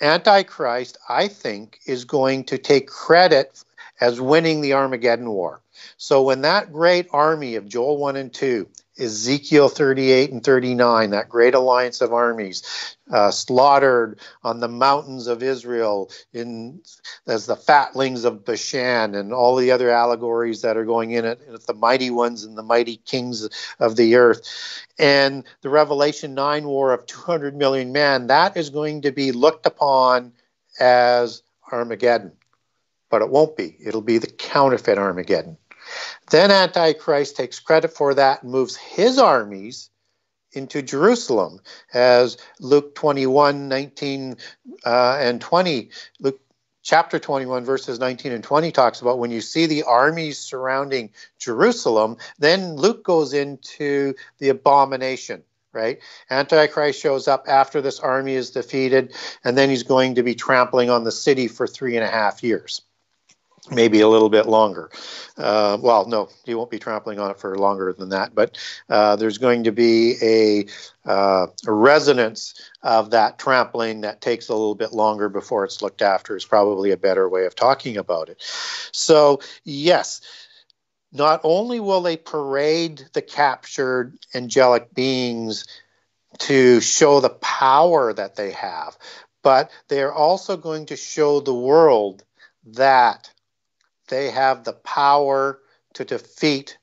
Antichrist, I think, is going to take credit as winning the Armageddon War. So when that great army of Joel 1 and 2 Ezekiel 38 and 39, that great alliance of armies, uh, slaughtered on the mountains of Israel in as the fatlings of Bashan, and all the other allegories that are going in it, the mighty ones and the mighty kings of the earth, and the Revelation 9 war of 200 million men, that is going to be looked upon as Armageddon. But it won't be. It'll be the counterfeit Armageddon. Then Antichrist takes credit for that and moves his armies into Jerusalem, as Luke 21, 19, uh, and 20, Luke chapter 21, verses 19 and 20 talks about when you see the armies surrounding Jerusalem, then Luke goes into the abomination. Right? Antichrist shows up after this army is defeated, and then he's going to be trampling on the city for three and a half years maybe a little bit longer. Uh, well, no, you won't be trampling on it for longer than that, but uh, there's going to be a, uh, a, resonance of that trampling that takes a little bit longer before it's looked after, is probably a better way of talking about it. So, yes. Not only will they parade the captured angelic beings to show the power that they have, but they're also going to show the world that they have the power to defeat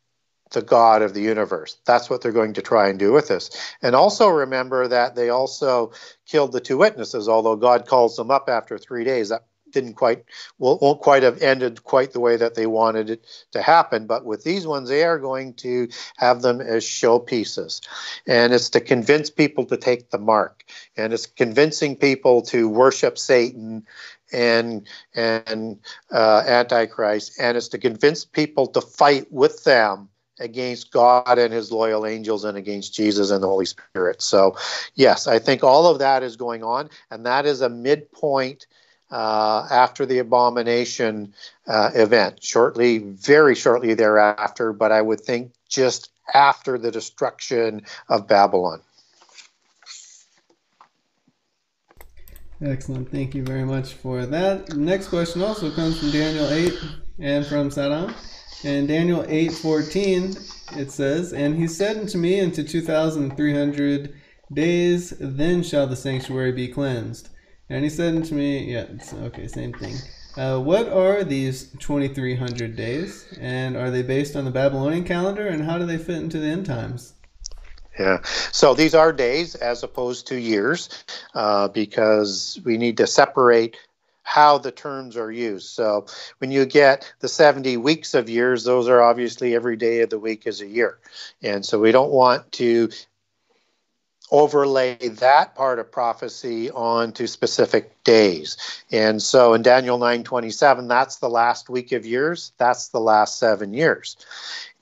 the God of the universe. That's what they're going to try and do with this. And also remember that they also killed the two witnesses, although God calls them up after three days. That didn't quite won't quite have ended quite the way that they wanted it to happen but with these ones they are going to have them as showpieces and it's to convince people to take the mark and it's convincing people to worship satan and and uh, Antichrist, and it's to convince people to fight with them against God and His loyal angels and against Jesus and the Holy Spirit. So, yes, I think all of that is going on, and that is a midpoint. Uh, after the abomination uh, event, shortly, very shortly thereafter, but I would think just after the destruction of Babylon. Excellent. Thank you very much for that. Next question also comes from Daniel 8 and from Saddam. In Daniel 8:14 it says, "And he said unto me, Into 2300 days then shall the sanctuary be cleansed." And he said unto me, yeah, okay, same thing. Uh, what are these 2300 days, and are they based on the Babylonian calendar, and how do they fit into the end times? Yeah. So these are days as opposed to years uh, because we need to separate how the terms are used. So when you get the 70 weeks of years, those are obviously every day of the week is a year. And so we don't want to overlay that part of prophecy onto specific days. And so in Daniel 9:27 that's the last week of years, that's the last 7 years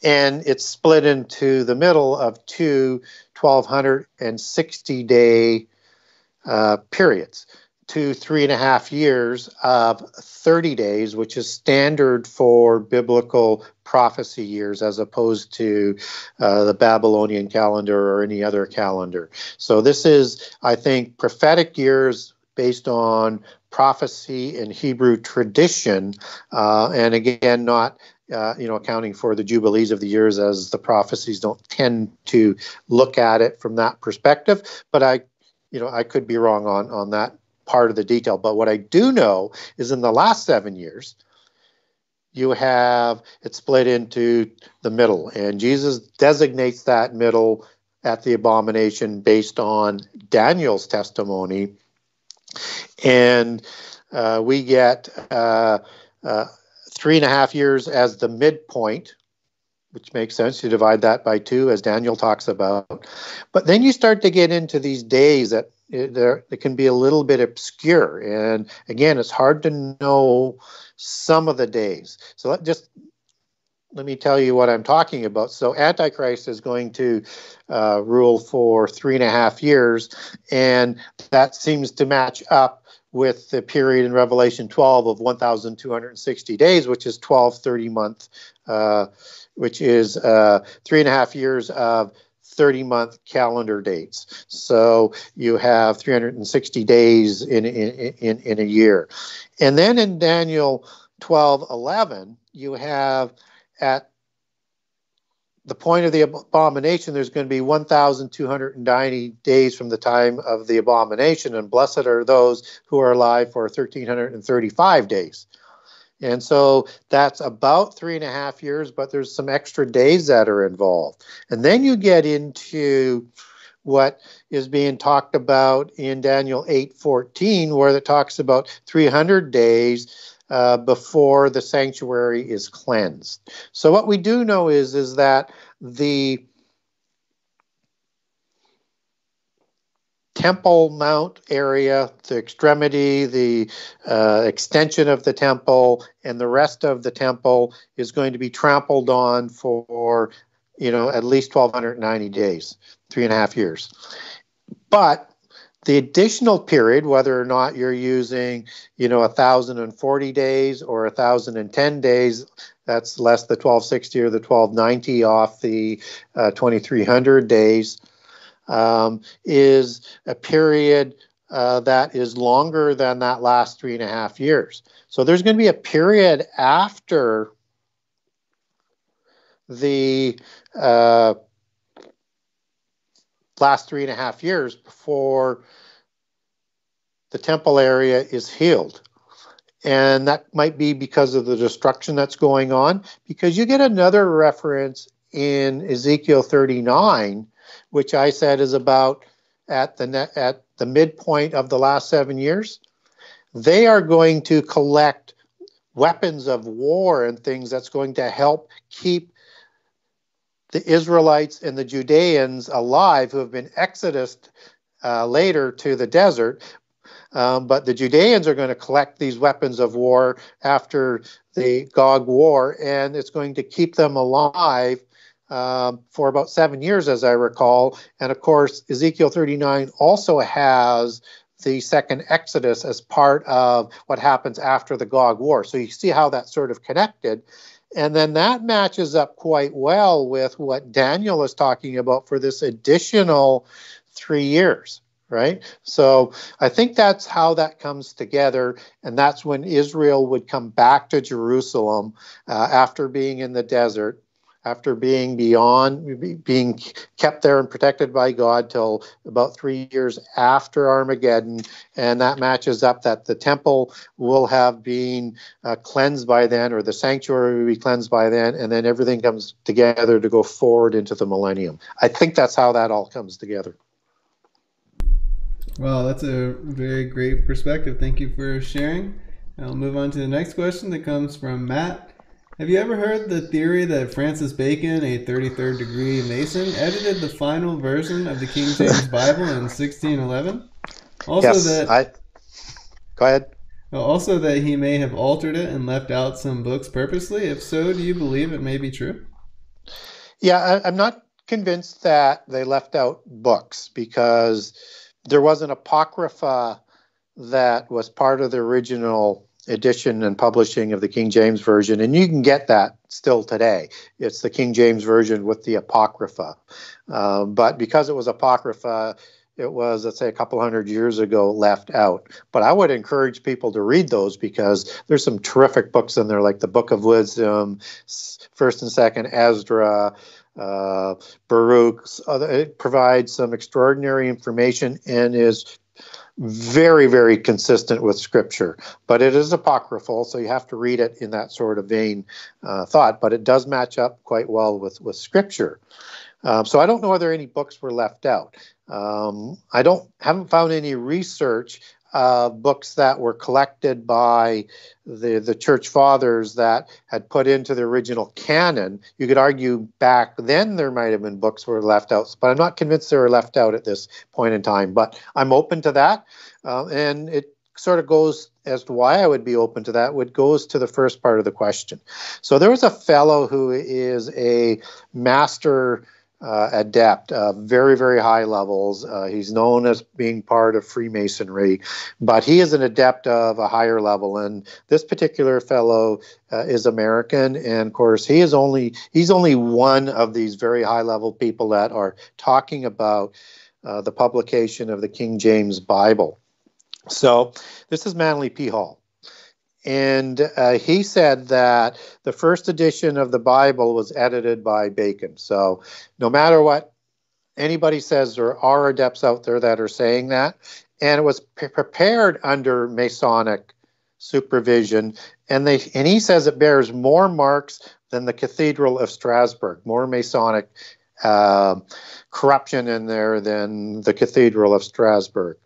and it's split into the middle of two 1260 day uh, periods to three and a half years of 30 days, which is standard for biblical prophecy years as opposed to uh, the Babylonian calendar or any other calendar. So, this is, I think, prophetic years based on prophecy and Hebrew tradition, uh, and again, not uh, you know, accounting for the jubilees of the years as the prophecies don't tend to look at it from that perspective. But I, you know, I could be wrong on on that part of the detail. But what I do know is in the last seven years, you have it split into the middle, and Jesus designates that middle at the abomination based on Daniel's testimony, and uh, we get. Uh, uh, three and a half years as the midpoint, which makes sense. You divide that by two, as Daniel talks about. But then you start to get into these days that there it can be a little bit obscure, and again, it's hard to know some of the days. So let just let me tell you what I'm talking about. So, Antichrist is going to uh, rule for three and a half years, and that seems to match up with the period in Revelation 12 of 1,260 days, which is 12 30 month, uh, which is uh, three and a half years of 30 month calendar dates. So you have 360 days in, in, in, in a year. And then in Daniel 12 11, you have at the point of the abomination, there's going to be 1,290 days from the time of the abomination, and blessed are those who are alive for 1,335 days. And so that's about three and a half years, but there's some extra days that are involved. And then you get into what is being talked about in Daniel 8:14, where it talks about 300 days uh, before the sanctuary is cleansed. So what we do know is is that the Temple Mount area, the extremity, the uh, extension of the temple, and the rest of the temple is going to be trampled on for, you know, at least 1,290 days, three and a half years. But the additional period, whether or not you're using, you know, 1,040 days or 1,010 days, that's less the 1260 or the 1290 off the uh, 2300 days, um, is a period uh, that is longer than that last three and a half years. So there's going to be a period after the uh, last three and a half years before the temple area is healed. And that might be because of the destruction that's going on, because you get another reference in Ezekiel 39, which I said is about at the net, at the midpoint of the last seven years. They are going to collect weapons of war and things that's going to help keep the Israelites and the Judeans alive who have been exodus uh, later to the desert. Um, but the Judeans are going to collect these weapons of war after the Gog War, and it's going to keep them alive um, for about seven years, as I recall. And of course, Ezekiel 39 also has the second Exodus as part of what happens after the Gog War. So you see how that's sort of connected. And then that matches up quite well with what Daniel is talking about for this additional three years, right? So I think that's how that comes together. And that's when Israel would come back to Jerusalem uh, after being in the desert after being beyond being kept there and protected by God till about three years after Armageddon, and that matches up that the temple will have been uh, cleansed by then, or the sanctuary will be cleansed by then, and then everything comes together to go forward into the millennium. I think that's how that all comes together. Well, that's a very great perspective. Thank you for sharing. I'll move on to the next question that comes from Matt. Have you ever heard the theory that Francis Bacon, a 33rd degree Mason, edited the final version of the King James Bible in 1611? Also, yes, that I. Go ahead. Also, that he may have altered it and left out some books purposely. If so, do you believe it may be true? Yeah, I, I'm not convinced that they left out books because there was an apocrypha that was part of the original edition and publishing of the King James Version, and you can get that still today. It's the King James Version with the Apocrypha. Uh, but because it was Apocrypha, it was, let's say, a couple hundred years ago, left out. But I would encourage people to read those because there's some terrific books in there, like the Book of Wisdom, First and Second Ezra, uh, Baruch. It provides some extraordinary information and is very, very consistent with Scripture. But it is apocryphal, so you have to read it in that sort of vain uh, thought. But it does match up quite well with, with Scripture. Um, so I don't know whether any books were left out. Um, I don't haven't found any research uh, books that were collected by the the church fathers that had put into the original canon. You could argue back then there might have been books were left out, but I'm not convinced they were left out at this point in time. But I'm open to that, uh, and it sort of goes as to why I would be open to that, would goes to the first part of the question. So there was a fellow who is a master uh, adept, uh, very, very high levels. Uh, he's known as being part of Freemasonry, but he is an adept of a higher level. And this particular fellow uh, is American, and of course, he is only he's only one of these very high level people that are talking about uh, the publication of the King James Bible. So this is Manly P. Hall. And uh, he said that the first edition of the Bible was edited by Bacon. So no matter what anybody says, there are adepts out there that are saying that. And it was pre- prepared under Masonic supervision. And they and he says it bears more marks than the Cathedral of Strasbourg, more Masonic uh, corruption in there than the Cathedral of Strasbourg.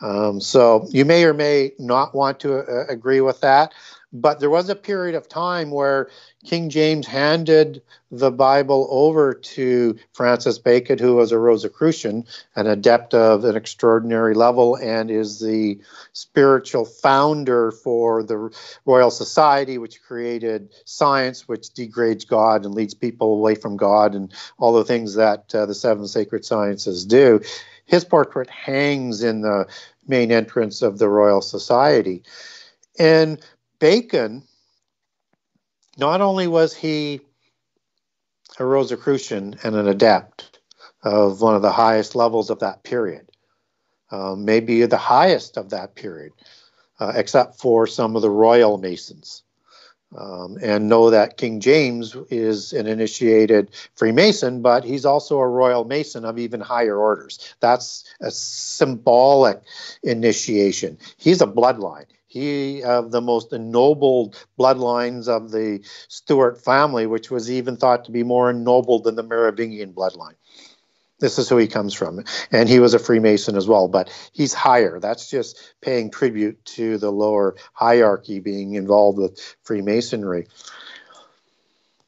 Um, so you may or may not want to uh, agree with that, but there was a period of time where King James handed the Bible over to Francis Bacon, who was a Rosicrucian, an adept of an extraordinary level, and is the spiritual founder for the Royal Society, which created science, which degrades God and leads people away from God, and all the things that uh, the seven sacred sciences do his portrait hangs in the main entrance of the Royal Society. And Bacon, not only was he a Rosicrucian and an adept of one of the highest levels of that period, uh, maybe the highest of that period, uh, except for some of the royal Masons um, and know that King James is an initiated Freemason, but he's also a Royal Mason of even higher orders. That's a symbolic initiation. He's a bloodline. He of the most ennobled bloodlines of the Stuart family, which was even thought to be more ennobled than the Merovingian bloodline. This is who he comes from. And he was a Freemason as well, but he's higher. That's just paying tribute to the lower hierarchy being involved with Freemasonry.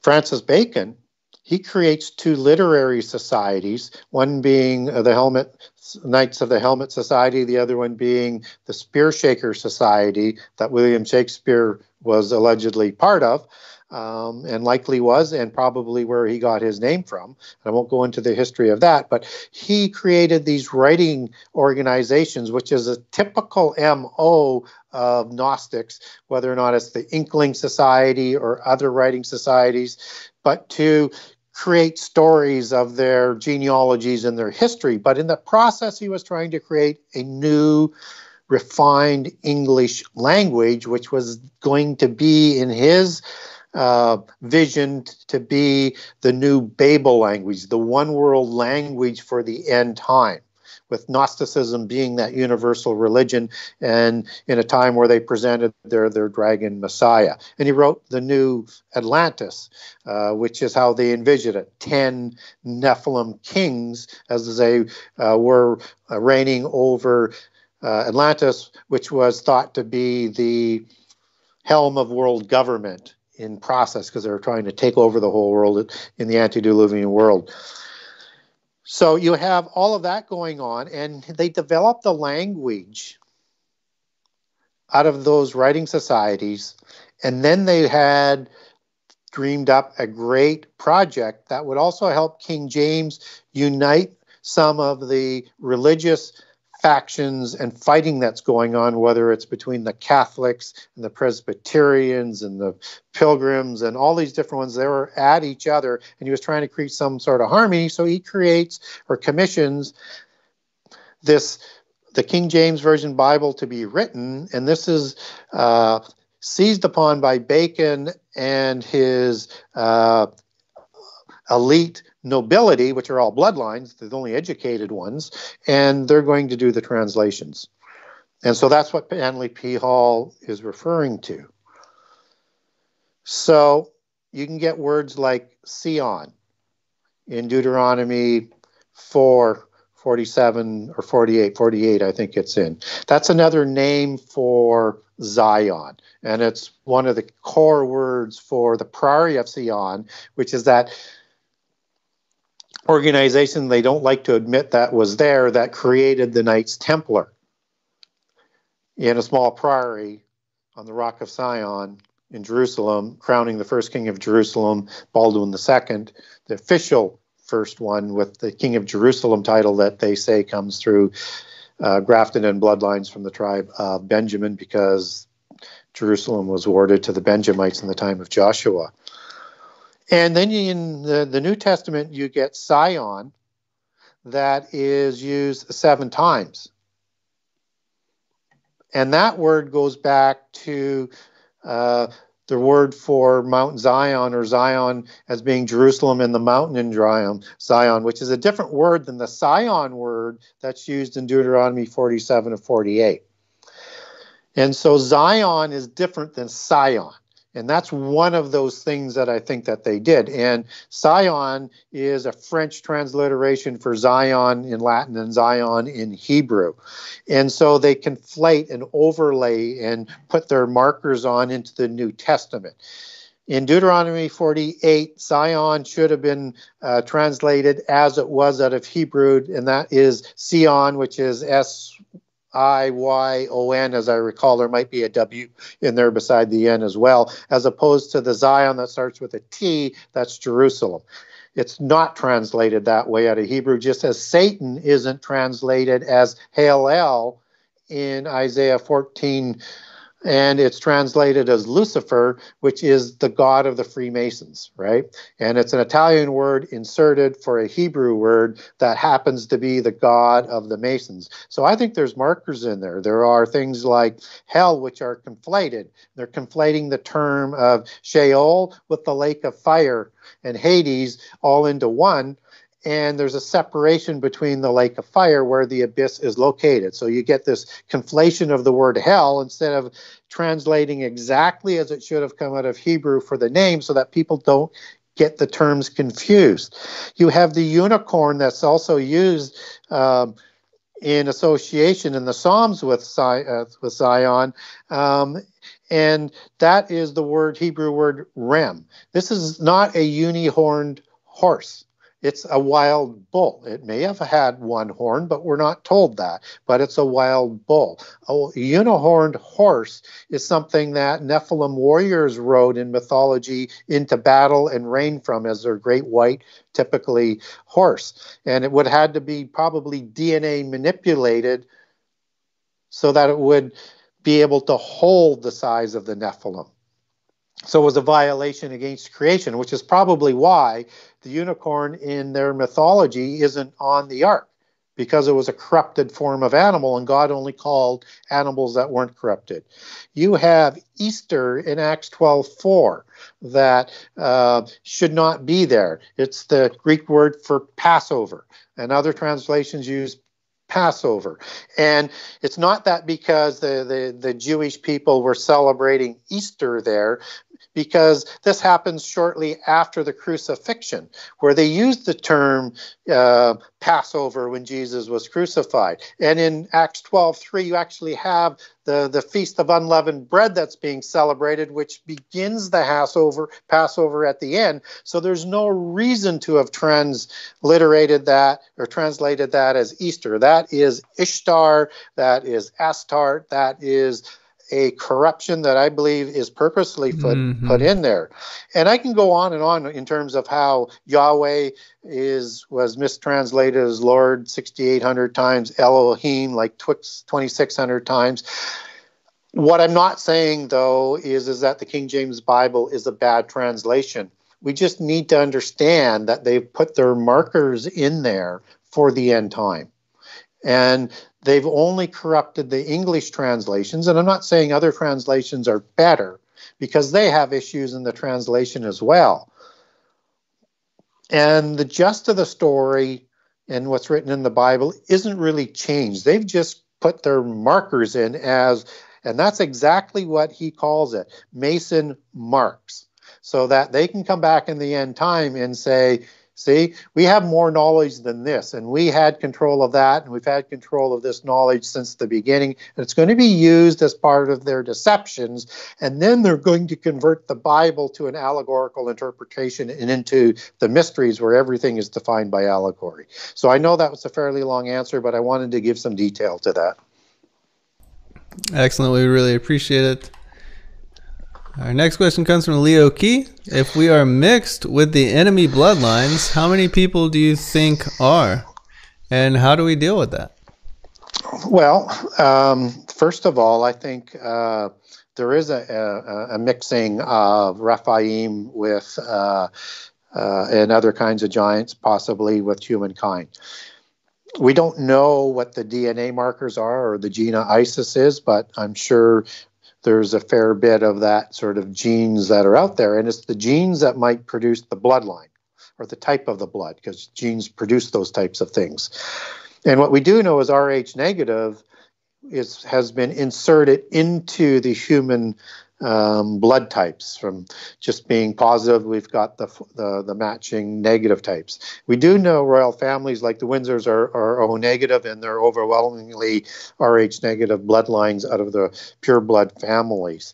Francis Bacon, he creates two literary societies, one being the Helmet Knights of the Helmet Society, the other one being the Spear Shaker Society that William Shakespeare was allegedly part of um, and likely was, and probably where he got his name from. I won't go into the history of that, but he created these writing organizations, which is a typical MO of Gnostics, whether or not it's the Inkling Society or other writing societies, but to create stories of their genealogies and their history. But in the process, he was trying to create a new refined English language, which was going to be in his uh, vision to be the new Babel language, the one world language for the end time, with Gnosticism being that universal religion, and in a time where they presented their, their dragon Messiah. And he wrote the new Atlantis, uh, which is how they envisioned it 10 Nephilim kings as they uh, were uh, reigning over uh, Atlantis, which was thought to be the helm of world government in process because they're trying to take over the whole world in the antediluvian world. So you have all of that going on, and they developed the language out of those writing societies, and then they had dreamed up a great project that would also help King James unite some of the religious factions and fighting that's going on, whether it's between the Catholics and the Presbyterians and the Pilgrims and all these different ones. They were at each other, and he was trying to create some sort of harmony. So he creates or commissions this the King James Version Bible to be written, and this is uh, seized upon by Bacon and his uh, elite nobility, which are all bloodlines, the only educated ones, and they're going to do the translations. And so that's what Manly P. Hall is referring to. So you can get words like Sion in Deuteronomy 4, 47 or 48, 48, I think it's in. That's another name for Zion. And it's one of the core words for the Priory of Sion, which is that organization they don't like to admit that was there that created the Knights Templar. in a small priory on the Rock of Sion in Jerusalem, crowning the first king of Jerusalem, Baldwin II, the official first one with the King of Jerusalem title that they say comes through uh, grafted in bloodlines from the tribe of Benjamin because Jerusalem was awarded to the Benjamites in the time of Joshua. And then in the, the New Testament, you get Sion, that is used seven times. And that word goes back to uh, the word for Mount Zion or Zion as being Jerusalem and the mountain in Zion, Zion, which is a different word than the Sion word that's used in Deuteronomy 47 and 48. And so Zion is different than Sion and that's one of those things that I think that they did. And Sion is a French transliteration for Zion in Latin and Zion in Hebrew. And so they conflate and overlay and put their markers on into the New Testament. In Deuteronomy 48, Zion should have been uh, translated as it was out of Hebrew, and that is Sion, which is S I Y O N, as I recall, there might be a W in there beside the N as well, as opposed to the Zion that starts with a T, that's Jerusalem. It's not translated that way out of Hebrew, just as Satan isn't translated as Halel in Isaiah 14 and it's translated as Lucifer, which is the god of the Freemasons, right? And it's an Italian word inserted for a Hebrew word that happens to be the god of the Masons. So I think there's markers in there. There are things like hell, which are conflated. They're conflating the term of Sheol with the lake of fire and Hades all into one and there's a separation between the lake of fire where the abyss is located. So you get this conflation of the word hell instead of translating exactly as it should have come out of Hebrew for the name so that people don't get the terms confused. You have the unicorn that's also used um, in association in the Psalms with, uh, with Zion. Um, and that is the word Hebrew word rem. This is not a uni-horned horse. It's a wild bull. It may have had one horn, but we're not told that. But it's a wild bull. A unihorned horse is something that Nephilim warriors rode in mythology into battle and reigned from as their great white, typically horse. And it would have had to be probably DNA manipulated so that it would be able to hold the size of the Nephilim. So it was a violation against creation, which is probably why the unicorn in their mythology isn't on the ark because it was a corrupted form of animal and God only called animals that weren't corrupted. You have Easter in Acts 12:4 that uh, should not be there. It's the Greek word for Passover, and other translations use Passover. And it's not that because the, the, the Jewish people were celebrating Easter there, because this happens shortly after the crucifixion, where they used the term uh, Passover when Jesus was crucified. And in Acts 12 3, you actually have the, the Feast of Unleavened Bread that's being celebrated, which begins the Passover, Passover at the end. So there's no reason to have transliterated that or translated that as Easter. That is Ishtar, that is Astarte, that is a corruption that I believe is purposely put, mm-hmm. put in there. And I can go on and on in terms of how Yahweh is was mistranslated as Lord 6800 times, Elohim like 2600 times. What I'm not saying though is is that the King James Bible is a bad translation. We just need to understand that they've put their markers in there for the end time. And they've only corrupted the English translations. And I'm not saying other translations are better because they have issues in the translation as well. And the gist of the story and what's written in the Bible isn't really changed. They've just put their markers in as, and that's exactly what he calls it Mason marks, so that they can come back in the end time and say, See, we have more knowledge than this, and we had control of that, and we've had control of this knowledge since the beginning. And it's going to be used as part of their deceptions, and then they're going to convert the Bible to an allegorical interpretation and into the mysteries where everything is defined by allegory. So I know that was a fairly long answer, but I wanted to give some detail to that. Excellent. We really appreciate it. Our next question comes from Leo Key. If we are mixed with the enemy bloodlines, how many people do you think are? And how do we deal with that? Well, um, first of all, I think uh, there is a, a, a, mixing of Rephaim with uh, uh, and other kinds of giants, possibly with humankind. We don't know what the DNA markers are or the gene of Isis is, but I'm sure there's a fair bit of that sort of genes that are out there, and it's the genes that might produce the bloodline or the type of the blood, because genes produce those types of things. And what we do know is Rh negative is has been inserted into the human um, blood types from just being positive. We've got the, the, the matching negative types. We do know royal families like the Windsors are, are O negative, and they're overwhelmingly Rh negative bloodlines out of the pure blood families.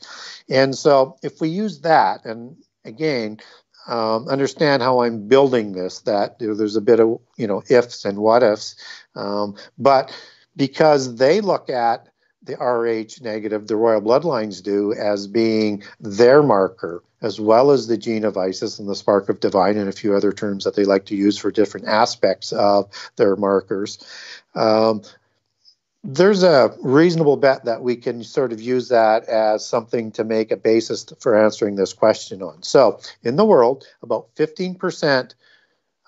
And so, if we use that, and again, um, understand how I'm building this, that there's a bit of you know ifs and what ifs, um, but because they look at the Rh negative, the royal bloodlines do, as being their marker, as well as the gene of Isis and the spark of divine, and a few other terms that they like to use for different aspects of their markers. Um, there's a reasonable bet that we can sort of use that as something to make a basis for answering this question on. So, in the world, about 15%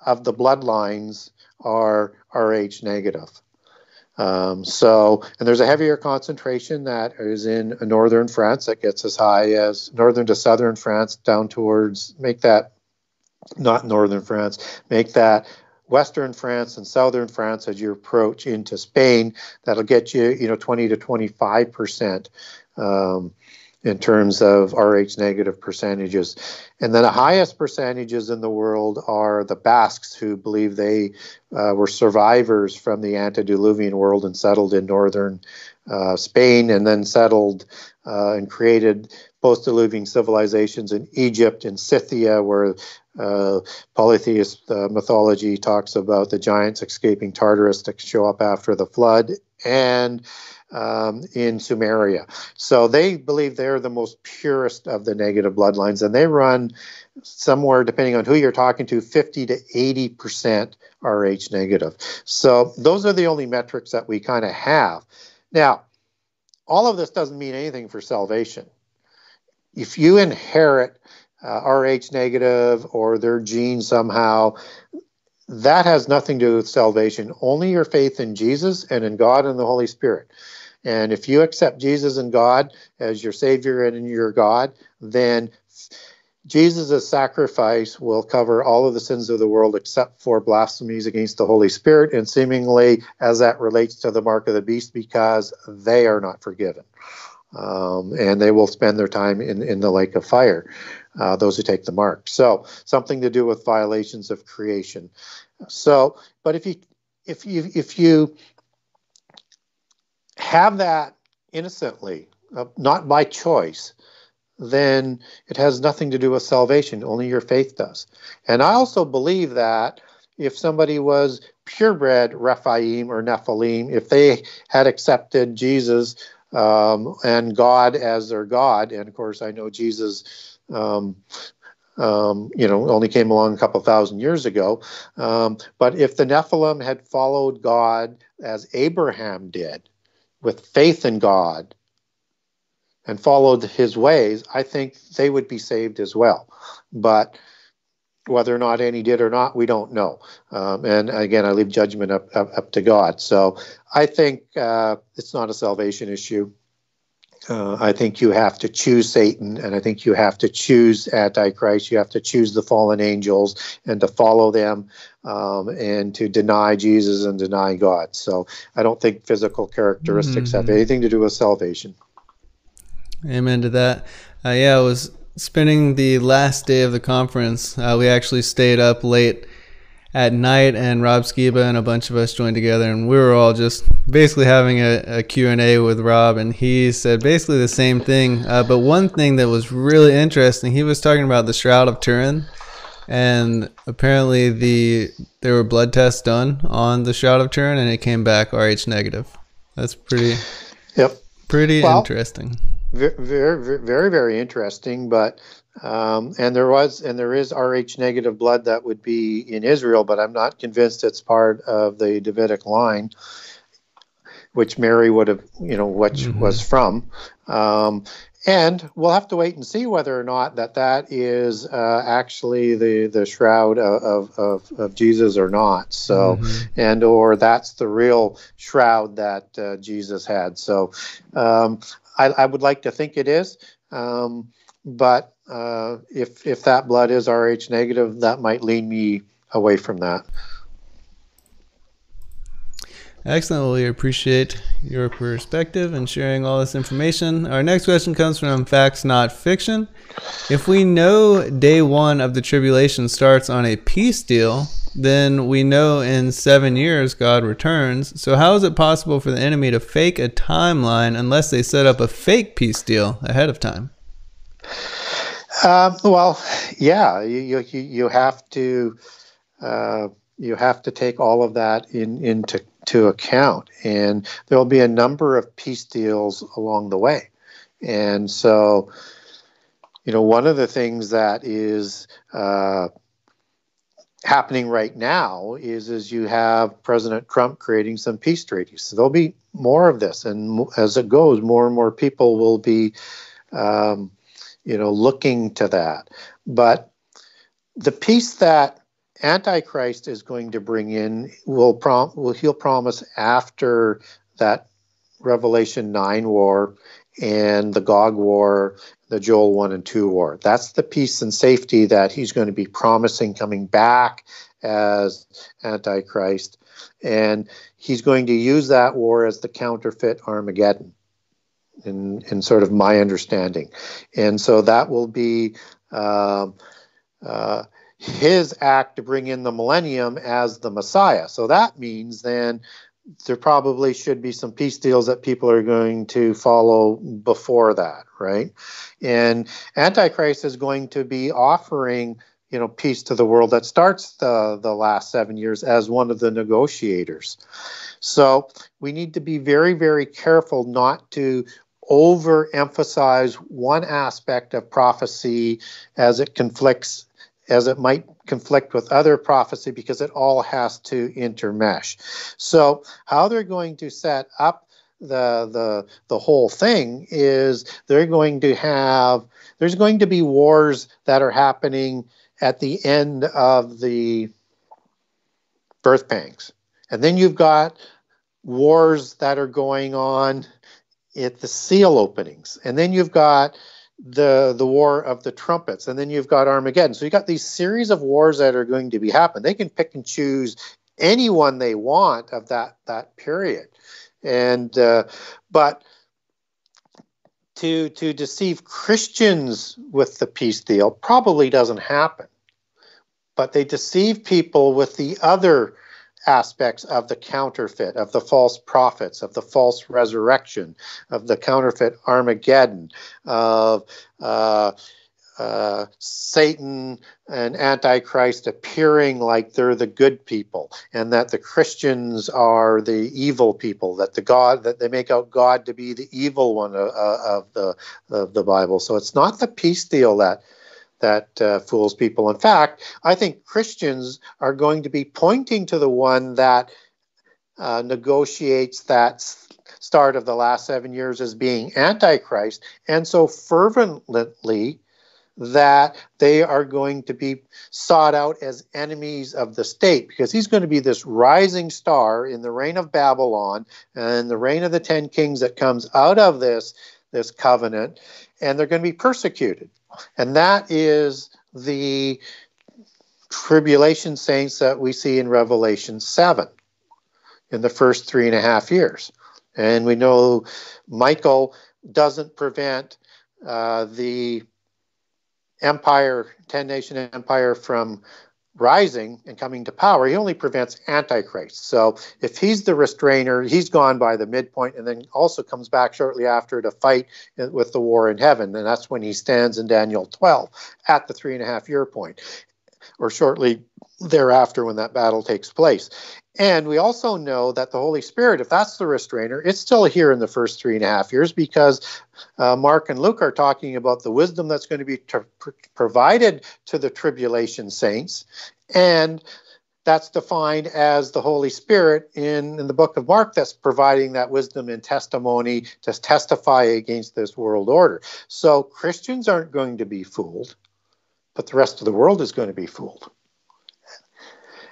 of the bloodlines are Rh negative. Um, so, and there's a heavier concentration that is in northern France that gets as high as northern to southern France down towards, make that not northern France, make that western France and southern France as you approach into Spain. That'll get you, you know, 20 to 25 percent. Um, in terms of Rh negative percentages. And then the highest percentages in the world are the Basques, who believe they uh, were survivors from the antediluvian world and settled in northern uh, Spain and then settled uh, and created post diluvian civilizations in Egypt and Scythia, where uh, polytheist uh, mythology talks about the giants escaping Tartarus to show up after the flood. And um, in Sumeria. So they believe they're the most purest of the negative bloodlines, and they run somewhere, depending on who you're talking to, 50 to 80 percent Rh negative. So those are the only metrics that we kind of have. Now, all of this doesn't mean anything for salvation. If you inherit uh, Rh negative or their gene somehow, that has nothing to do with salvation. Only your faith in Jesus and in God and the Holy Spirit. And if you accept Jesus and God as your Savior and your God, then Jesus' sacrifice will cover all of the sins of the world except for blasphemies against the Holy Spirit, and seemingly as that relates to the mark of the beast, because they are not forgiven. Um, and they will spend their time in, in the lake of fire, uh, those who take the mark. So, something to do with violations of creation. So, but if you if you if you have that innocently, uh, not by choice, then it has nothing to do with salvation. Only your faith does. And I also believe that if somebody was purebred Rephaim or Nephilim, if they had accepted Jesus um, and God as their God, and of course I know Jesus um, um, you know, only came along a couple thousand years ago. Um, but if the Nephilim had followed God as Abraham did, with faith in God and followed his ways, I think they would be saved as well. But whether or not any did or not, we don't know. Um, and again, I leave judgment up, up, up to God. So I think uh, it's not a salvation issue. Uh, I think you have to choose Satan, and I think you have to choose Antichrist. You have to choose the fallen angels and to follow them um, and to deny Jesus and deny God. So I don't think physical characteristics mm-hmm. have anything to do with salvation. Amen to that. Uh, yeah, I was spending the last day of the conference. Uh, we actually stayed up late at night and Rob Skiba and a bunch of us joined together and we were all just basically having a, a Q&A with Rob and he said basically the same thing. Uh, but one thing that was really interesting, he was talking about the Shroud of Turin and apparently the there were blood tests done on the Shroud of Turin and it came back Rh negative. That's pretty Yep. Pretty Well, interesting. very, very, very, very interesting. But um, and there was and there is Rh negative blood that would be in Israel, but I'm not convinced it's part of the Davidic line, which Mary would have, you know, which Mhm. was from. Um, and we'll have to wait and see whether or not that that is uh, actually the the shroud of, of, of Jesus or not. So Mhm. and or that's the real shroud that uh, Jesus had. So um, I, I would like to think it is, um, but uh, if if that blood is Rh negative, that might lead me away from that. Excellent. Well, we appreciate your perspective and sharing all this information. Our next question comes from Facts Not Fiction. If we know day one of the tribulation starts on a peace deal, then we know in seven years God returns. So, how is it possible for the enemy to fake a timeline unless they set up a fake peace deal ahead of time? Um, well, yeah, you you, you have to uh, you have to take all of that in into to account, and there will be a number of peace deals along the way, and so you know one of the things that is uh, happening right now is is you have President Trump creating some peace treaties. So there'll be more of this, and as it goes, more and more people will be. Um, you know, looking to that. But the peace that Antichrist is going to bring in will prom will he'll promise after that Revelation nine war and the Gog war, the Joel one and two war. That's the peace and safety that he's going to be promising coming back as Antichrist. And he's going to use that war as the counterfeit Armageddon in, in sort of my understanding. And so that will be um, uh, his act to bring in the millennium as the Messiah. So that means then there probably should be some peace deals that people are going to follow before that, right? And Antichrist is going to be offering you know peace to the world that starts the the last 7 years as one of the negotiators. So we need to be very very careful not to overemphasize one aspect of prophecy as it conflicts as it might conflict with other prophecy because it all has to intermesh. So how they're going to set up the the the whole thing is they're going to have there's going to be wars that are happening at the end of the birth pangs. And then you've got wars that are going on at the seal openings. And then you've got the the war of the trumpets and then you've got Armageddon. So you've got these series of wars that are going to be happen. They can pick and choose anyone they want of that that period. And uh, but to to deceive Christians with the peace deal probably doesn't happen. But they deceive people with the other aspects of the counterfeit, of the false prophets, of the false resurrection, of the counterfeit Armageddon, of uh, uh, Satan and Antichrist appearing like they're the good people, and that the Christians are the evil people. That the God that they make out God to be the evil one of, of the of the Bible. So it's not the peace deal that that uh, fools people. In fact, I think Christians are going to be pointing to the one that uh, negotiates that start of the last seven years as being Antichrist, and so fervently that they are going to be sought out as enemies of the state because he's going to be this rising star in the reign of Babylon and the reign of the 10 kings that comes out of this this covenant and they're going to be persecuted and that is the tribulation saints that we see in Revelation 7 in the first three and a half years. And we know Michael doesn't prevent uh, the empire, 10 nation empire, from rising and coming to power. He only prevents Antichrist. So if he's the restrainer, he's gone by the midpoint and then also comes back shortly after to fight with the war in heaven. And that's when he stands in Daniel 12 at the three and a half year point. Or shortly thereafter when that battle takes place. And we also know that the Holy Spirit, if that's the restrainer, it's still here in the first three and a half years because uh, Mark and Luke are talking about the wisdom that's going to be provided to the tribulation saints. And that's defined as the Holy Spirit in, in the book of Mark that's providing that wisdom and testimony to testify against this world order. So Christians aren't going to be fooled, but the rest of the world is going to be fooled.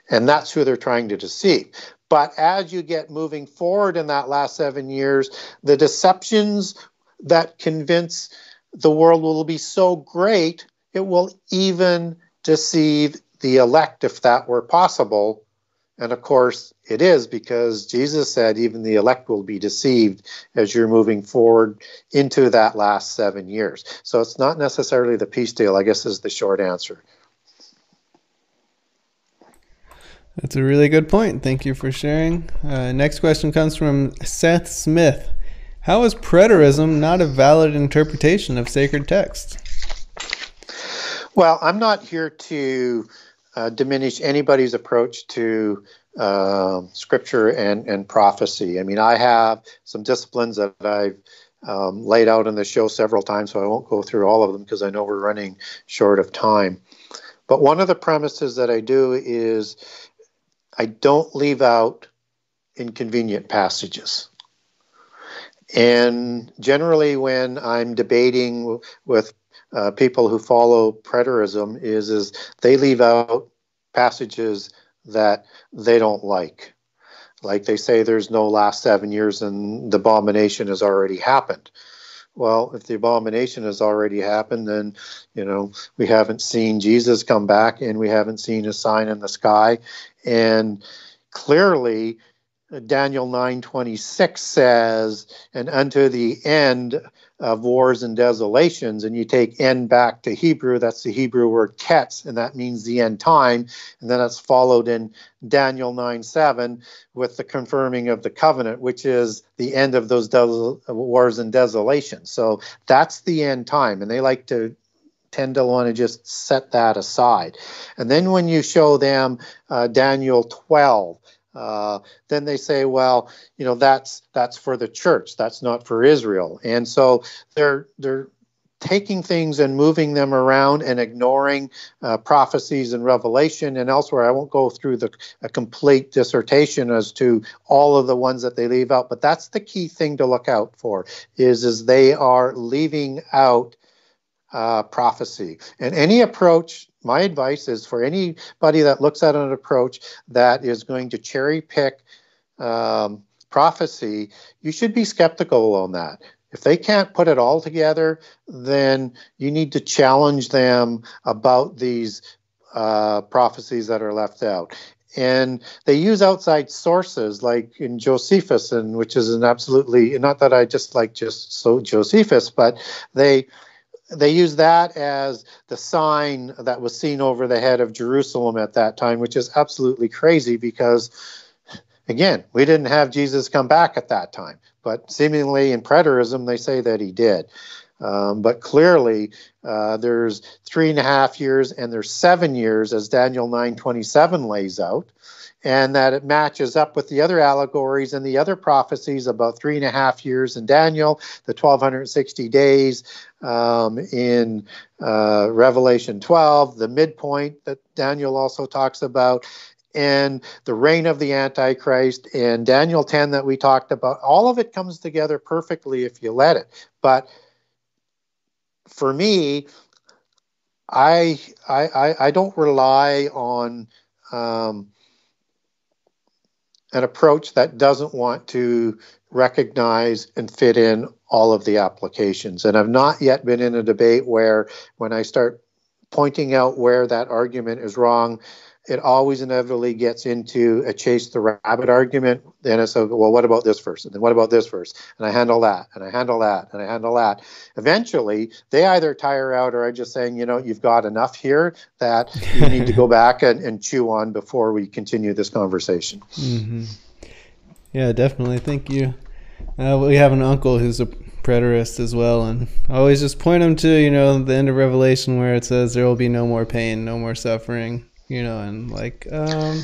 And that's who they're trying to deceive. But as you get moving forward in that last seven years, the deceptions that convince the world will be so great, it will even deceive the elect if that were possible. And of course, it is because Jesus said even the elect will be deceived as you're moving forward into that last seven years. So it's not necessarily the peace deal, I guess, is the short answer. That's a really good point. Thank you for sharing. Uh, next question comes from Seth Smith. How is preterism not a valid interpretation of sacred texts? Well, I'm not here to uh, diminish anybody's approach to uh, scripture and, and prophecy. I mean, I have some disciplines that I've um, laid out in the show several times, so I won't go through all of them because I know we're running short of time. But one of the premises that I do is I don't leave out inconvenient passages. And generally, when I'm debating with uh, people who follow preterism is is they leave out passages that they don't like. Like they say there's no last seven years and the abomination has already happened. Well, if the abomination has already happened, then you know we haven't seen Jesus come back and we haven't seen a sign in the sky. And clearly Daniel 9:26 says, "And unto the end of wars and desolations." And you take end back to Hebrew, that's the Hebrew word ketz, and that means the end time. And then that's followed in Daniel 9 7 with the confirming of the covenant, which is the end of those des- wars and desolations. So that's the end time, and they like to tend to want to just set that aside. And then when you show them uh, Daniel 12 uh, then they say, well, you know, that's that's for the church, that's not for Israel, and so they're they're taking things and moving them around and ignoring uh, prophecies and revelation and elsewhere. I won't go through the a complete dissertation as to all of the ones that they leave out, but that's the key thing to look out for is is they are leaving out uh, prophecy. And any approach my advice is for anybody that looks at an approach that is going to cherry pick um, prophecy, you should be skeptical on that. If they can't put it all together, then you need to challenge them about these uh, prophecies that are left out. And they use outside sources like in Josephus, and which is an absolutely not that I just like just so Josephus, but they they use that as the sign that was seen over the head of Jerusalem at that time, which is absolutely crazy because, again, we didn't have Jesus come back at that time. But seemingly in preterism, they say that he did. Um, but clearly, uh, there's three and a half years and there's seven years, as Daniel 9:27 lays out and that it matches up with the other allegories and the other prophecies about three and a half years in Daniel, the 1260 days um, in uh, Revelation 12, the midpoint that Daniel also talks about, and the reign of the Antichrist and Daniel 10 that we talked about. All of it comes together perfectly if you let it. But for me, I I I, don't rely on um, an approach that doesn't want to recognize and fit in all of the applications. And I've not yet been in a debate where, when I start pointing out where that argument is wrong, it always inevitably gets into a chase the rabbit argument. Then it's a, well, what about this verse? And then what about this verse? And I handle that, and I handle that, and I handle that. Eventually, they either tire out or are just saying, you know, you've got enough here that you need to go back and, and chew on before we continue this conversation. Mm-hmm. Yeah, definitely. Thank you. Uh, we have an uncle who's a preterist as well, and I always just point them to you know the end of Revelation where it says there will be no more pain, no more suffering, you know, and like, um,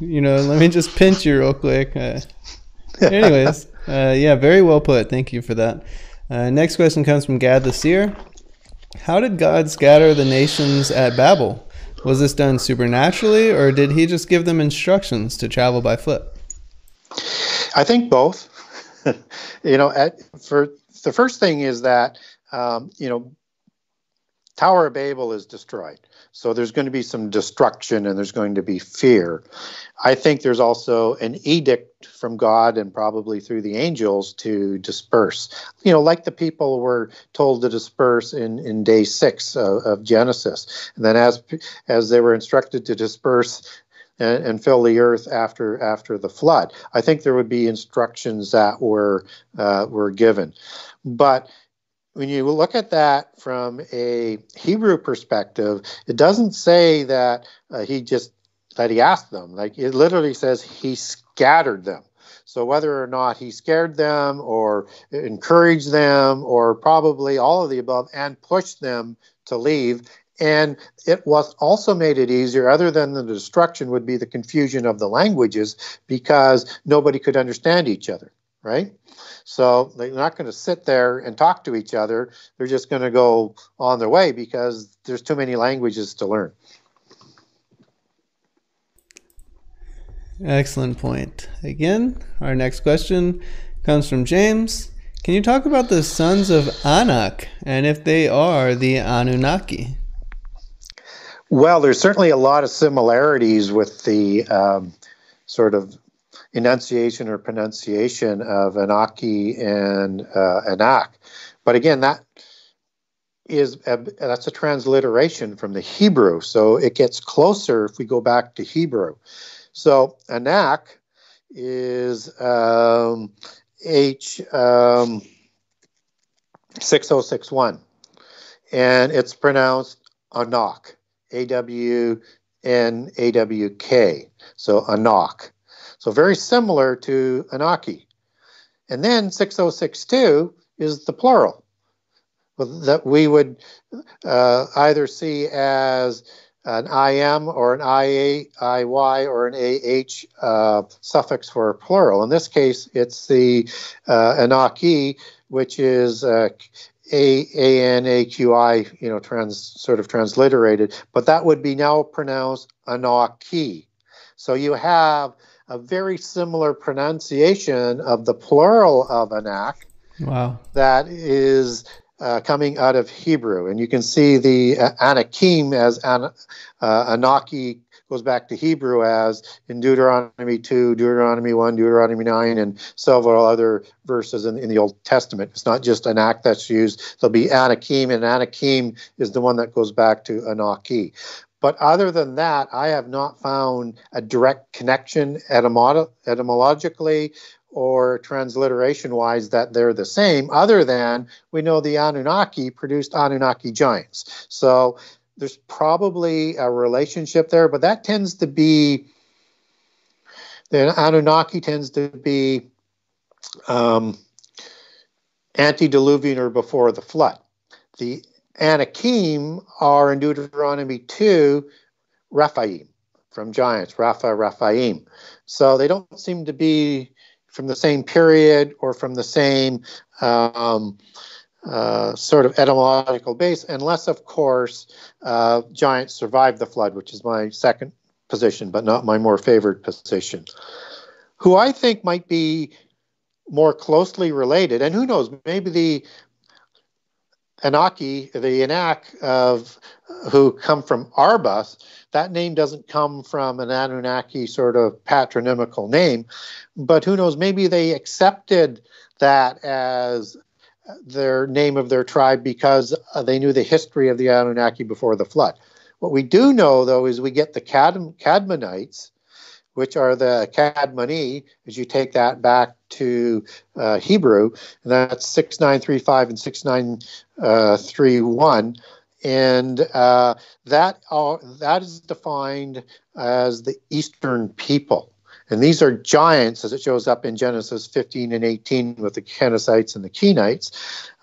you know, let me just pinch you real quick. Uh, anyways, uh, yeah, very well put. Thank you for that. Uh, next question comes from Gad the Seer. How did God scatter the nations at Babel? Was this done supernaturally, or did He just give them instructions to travel by foot? I think both. you know, at, for the first thing is that um, you know, Tower of Babel is destroyed. So there's going to be some destruction and there's going to be fear. I think there's also an edict from God and probably through the angels to disperse. You know, like the people were told to disperse in, in day six of, of Genesis. And then as as they were instructed to disperse and, fill the earth after after the flood. I think there would be instructions that were uh, were given, but when you look at that from a Hebrew perspective, it doesn't say that uh, he just that he asked them. Like it literally says he scattered them. So whether or not he scared them or encouraged them or probably all of the above and pushed them to leave. And it was also made it easier, other than the destruction, would be the confusion of the languages because nobody could understand each other, right? So they're not going to sit there and talk to each other. They're just going to go on their way because there's too many languages to learn. Excellent point. Again, our next question comes from James. Can you talk about the sons of Anak and if they are the Anunnaki? Well, there's certainly a lot of similarities with the um, sort of enunciation or pronunciation of Anaki and uh, Anak. But again, that is a, that's a transliteration from the Hebrew, so it gets closer if we go back to Hebrew. So Anak is um, H um, 6061, and it's pronounced Anak, A W N A W K. So Anak. So very similar to Anaki. And then 6062 is the plural that we would uh, either see as an IM or an IA, IY or an AH uh, suffix for plural. In this case, it's the uh, Anaki, which is uh, a A N A Q I, you know, trans sort of transliterated, but that would be now pronounced Anaki. So you have a very similar pronunciation of the plural of Anak. Wow. That is uh, coming out of Hebrew. And you can see the uh, Anakim as an, uh, Anaki goes back to Hebrew as in Deuteronomy 2, Deuteronomy 1, Deuteronomy 9, and several other verses in, in the Old Testament. It's not just Anak that's used. There'll be Anakim, and Anakim is the one that goes back to Anaki. But other than that, I have not found a direct connection etymolo- etymologically or transliteration wise that they're the same, other than we know the Anunnaki produced Anunnaki giants. So there's probably a relationship there, but that tends to be the Anunnaki tends to be um, antediluvian or before the flood. The Anakim are in Deuteronomy 2, Rephaim from giants, Rapha, Rephaim. So they don't seem to be from the same period or from the same um, uh, sort of etymological base, unless, of course, uh, giants survived the flood, which is my second position, but not my more favored position. Who I think might be more closely related, and who knows, maybe the Anaki, the Anak of who come from Arbus, that name doesn't come from an Anunnaki sort of patronymical name, but who knows, maybe they accepted that as their name of their tribe because they knew the history of the Anunnaki before the flood. What we do know, though, is we get the Cad- Cadmonites, which are the Cadmoni, as you take that back to uh, Hebrew, and that's 6935 and 6931. And uh, that, uh, that is defined as the Eastern people. And these are giants, as it shows up in Genesis 15 and 18 with the Kenizzites and the Kenites.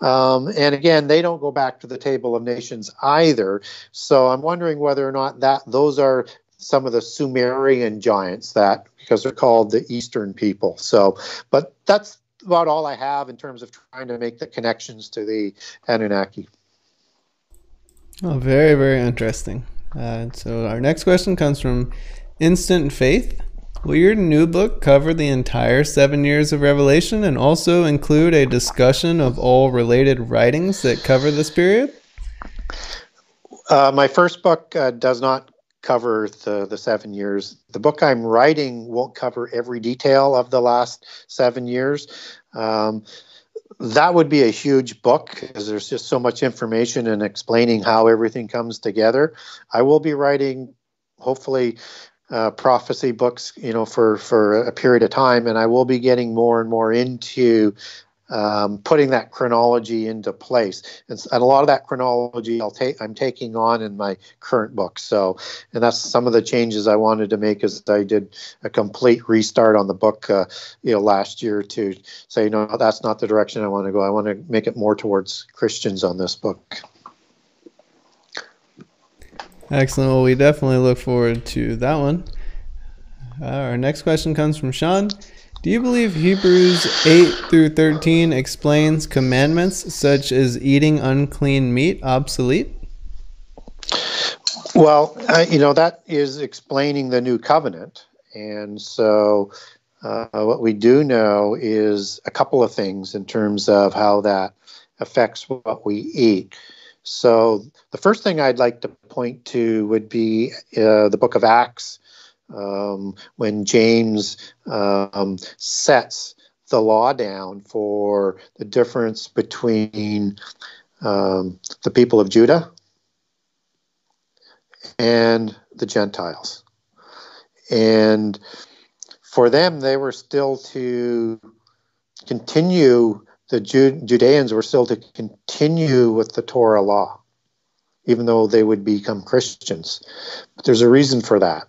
Um, and again, they don't go back to the table of nations either. So I'm wondering whether or not that those are some of the Sumerian giants that because they're called the Eastern people. So, but that's about all I have in terms of trying to make the connections to the Anunnaki. Oh, very, very interesting. Uh, so, our next question comes from Instant Faith. Will your new book cover the entire seven years of Revelation and also include a discussion of all related writings that cover this period? Uh, my first book uh, does not cover the, the seven years. The book I'm writing won't cover every detail of the last seven years. Um, that would be a huge book because there's just so much information and explaining how everything comes together. I will be writing, hopefully, uh, prophecy books, you know, for for a period of time, and I will be getting more and more into um, putting that chronology into place. And, and, a lot of that chronology I'll take I'm taking on in my current book. So, and that's some of the changes I wanted to make as I did a complete restart on the book, uh, you know, last year to say no, that's not the direction I want to go. I want to make it more towards Christians on this book. Excellent. Well, we definitely look forward to that one. Our next question comes from Sean. Do you believe Hebrews 8 through 13 explains commandments such as eating unclean meat obsolete? Well, you know, that is explaining the new covenant. And so uh, what we do know is a couple of things in terms of how that affects what we eat. So the first thing I'd like to point to would be uh, the book of Acts um, when James um, sets the law down for the difference between um, the people of Judah and the Gentiles. And for them, they were still to continue, the Judeans were still to continue with the Torah law, even though they would become Christians. But there's a reason for that.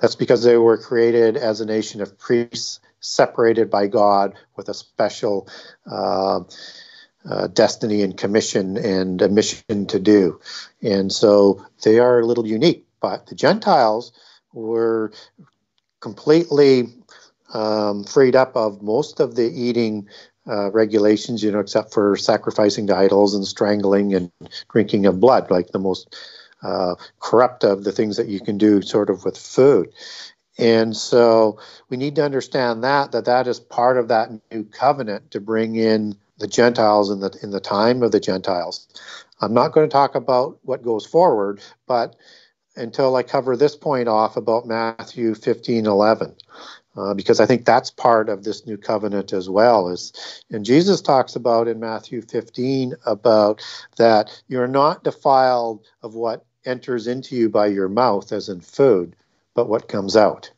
That's because they were created as a nation of priests separated by God with a special uh, uh, destiny and commission and a mission to do. And so they are a little unique. But the Gentiles were completely um, freed up of most of the eating uh, regulations, you know, except for sacrificing to idols and strangling and drinking of blood, like the most uh, corrupt of the things that you can do sort of with food. And so we need to understand that that that is part of that new covenant to bring in the Gentiles in the in the time of the Gentiles. I'm not going to talk about what goes forward, but until I cover this point off about Matthew 15, 11. Uh, because I think that's part of this new covenant as well. Is and Jesus talks about in Matthew 15 about that you're not defiled of what enters into you by your mouth, as in food, but what comes out.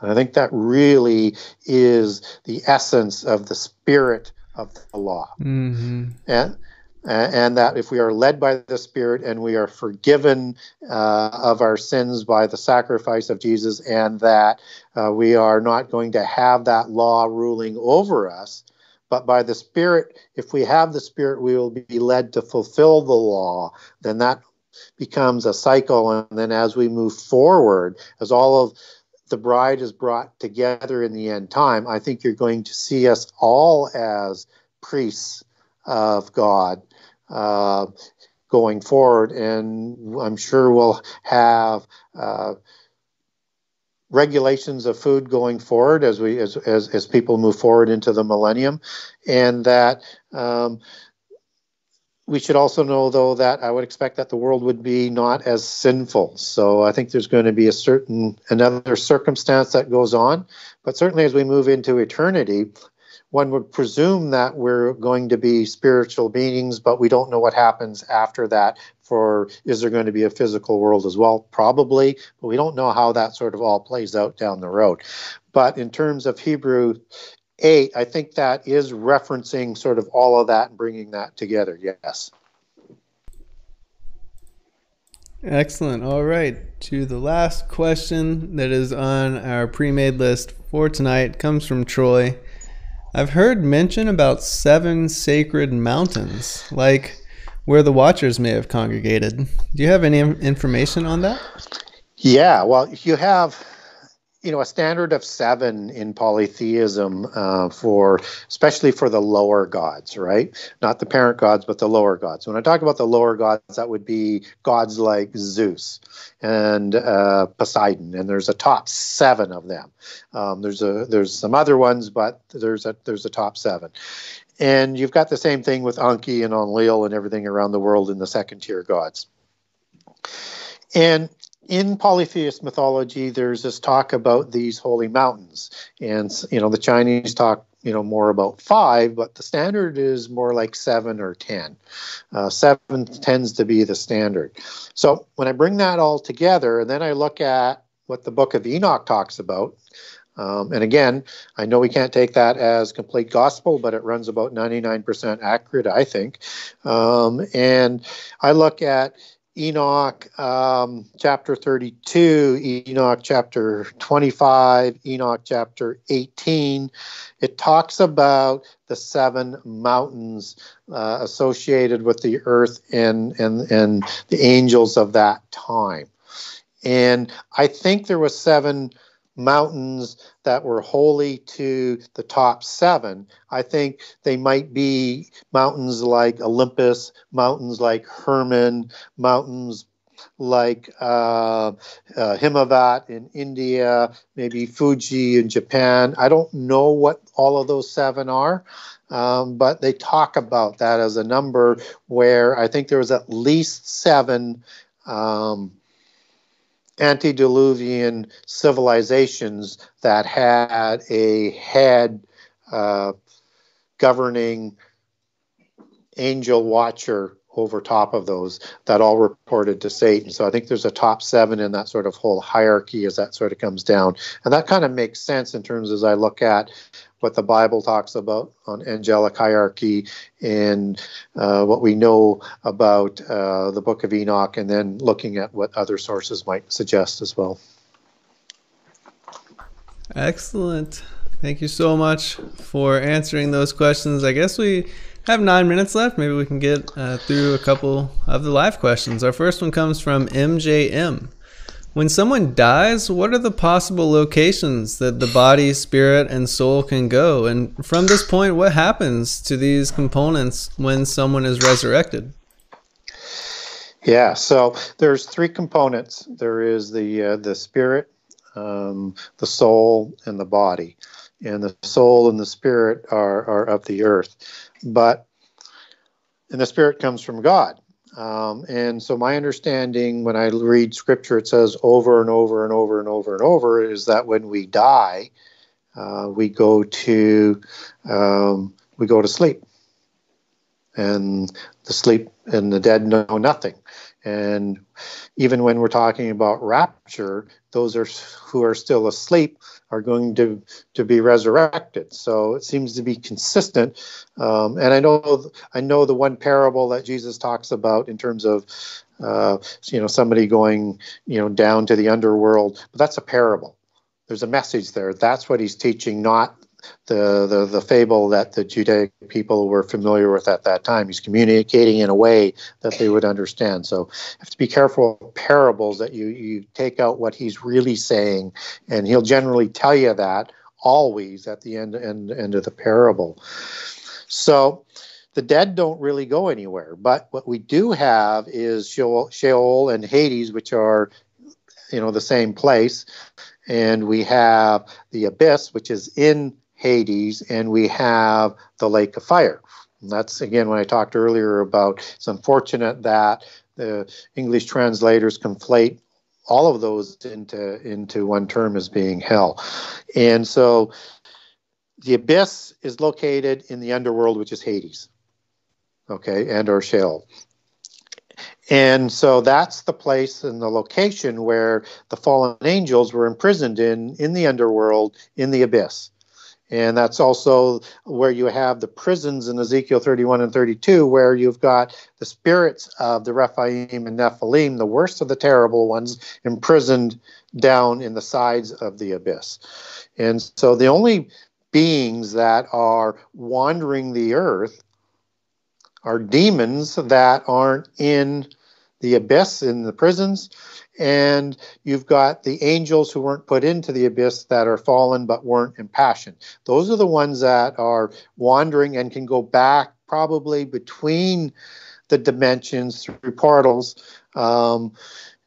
And I think that really is the essence of the spirit of the law. Mm-hmm. And, and that if we are led by the Spirit and we are forgiven uh, of our sins by the sacrifice of Jesus, and that uh, we are not going to have that law ruling over us, but by the Spirit, if we have the Spirit, we will be led to fulfill the law, then that becomes a cycle. And then as we move forward, as all of the bride is brought together in the end time, I think you're going to see us all as priests of God uh, going forward. And I'm sure we'll have. Uh, regulations of food going forward as we as, as, as people move forward into the millennium and that um, we should also know, though, that I would expect that the world would be not as sinful. So I think there's going to be a certain another circumstance that goes on. But certainly, as we move into eternity, one would presume that we're going to be spiritual beings, but we don't know what happens after that. For is there going to be a physical world as well? Probably, but we don't know how that sort of all plays out down the road. But in terms of Hebrew 8, I think that is referencing sort of all of that and bringing that together. Yes. Excellent. All right. To the last question that is on our pre made list for tonight comes from Troy. I've heard mention about seven sacred mountains, like where the Watchers may have congregated. Do you have any information on that? Yeah, well, you have you know a standard of seven in polytheism uh, for especially for the lower gods right? Not the parent gods but the lower gods. When i talk about the lower gods that would be gods like zeus and uh, poseidon and there's a top seven of them. Um, there's a there's some other ones but there's a there's a top seven. And you've got the same thing with Enki and Enlil and everything around the world in the second tier gods. And in polytheist mythology, there's this talk about these holy mountains, and you know the Chinese talk you know more about five, but the standard is more like seven or ten. Uh, seven tends to be the standard. So when I bring that all together, and then I look at what the Book of Enoch talks about. Um, and again, I know we can't take that as complete gospel, but it runs about 99% accurate, I think. Um, and I look at Enoch um, chapter 32, Enoch chapter 25, Enoch chapter 18. It talks about the seven mountains uh, associated with the earth and, and, and the angels of that time. And I think there were seven mountains that were holy to the top seven. I think they might be mountains like Olympus, mountains like Hermon, mountains like uh, uh, Himavat in India, maybe Fuji in Japan. I don't know what all of those seven are. Um, but they talk about that as a number where I think there was at least seven um, antediluvian civilizations that had a head uh, governing angel watcher over top of those that all reported to Satan. So I think there's a top seven in that sort of whole hierarchy as that sort of comes down. And that kind of makes sense in terms as I look at what the Bible talks about on angelic hierarchy and uh, what we know about uh, the book of Enoch, and then looking at what other sources might suggest as well. Excellent. Thank you so much for answering those questions. I guess we have nine minutes left. Maybe we can get uh, through a couple of the live questions. Our first one comes from MJM. When someone dies, what are the possible locations that the body, spirit, and soul can go? And from this point, what happens to these components when someone is resurrected? Yeah, so there's three components. There is the uh, the spirit, um, the soul, and the body. And the soul and the spirit are are of the earth, but and the spirit comes from God. Um, and so, my understanding when I read scripture, it says over and over and over and over and over is that when we die, uh, we go to um, we go to sleep, and the sleep and the dead know nothing. And even when we're talking about rapture, those are who are still asleep are going to to be resurrected. So it seems to be consistent. Um, and I know I know the one parable that Jesus talks about in terms of uh, you know somebody going you know down to the underworld, but that's a parable. There's a message there. That's what he's teaching, not the, the, the fable that the Judaic people were familiar with at that time. He's communicating in a way that they would understand. So you have to be careful of parables that you, you take out what he's really saying, and he'll generally tell you that always at the end, end, end of the parable. So the dead don't really go anywhere, but what we do have is Sheol, Sheol and Hades, which are you know the same place and we have the abyss which is in Hades, and we have the lake of fire. And that's again when I talked earlier about it's unfortunate that the English translators conflate all of those into into one term as being hell. And so the abyss is located in the underworld, which is Hades. Okay, and or Sheol. And so that's the place and the location where the fallen angels were imprisoned in in the underworld in the abyss And that's also where you have the prisons in Ezekiel 31 and 32, where you've got the spirits of the Rephaim and Nephilim, the worst of the terrible ones, imprisoned down in the sides of the abyss. And so the only beings that are wandering the earth are demons that aren't in the abyss in the prisons and you've got the angels who weren't put into the abyss that are fallen but weren't impassioned. Those are the ones that are wandering and can go back probably between the dimensions through portals. Um,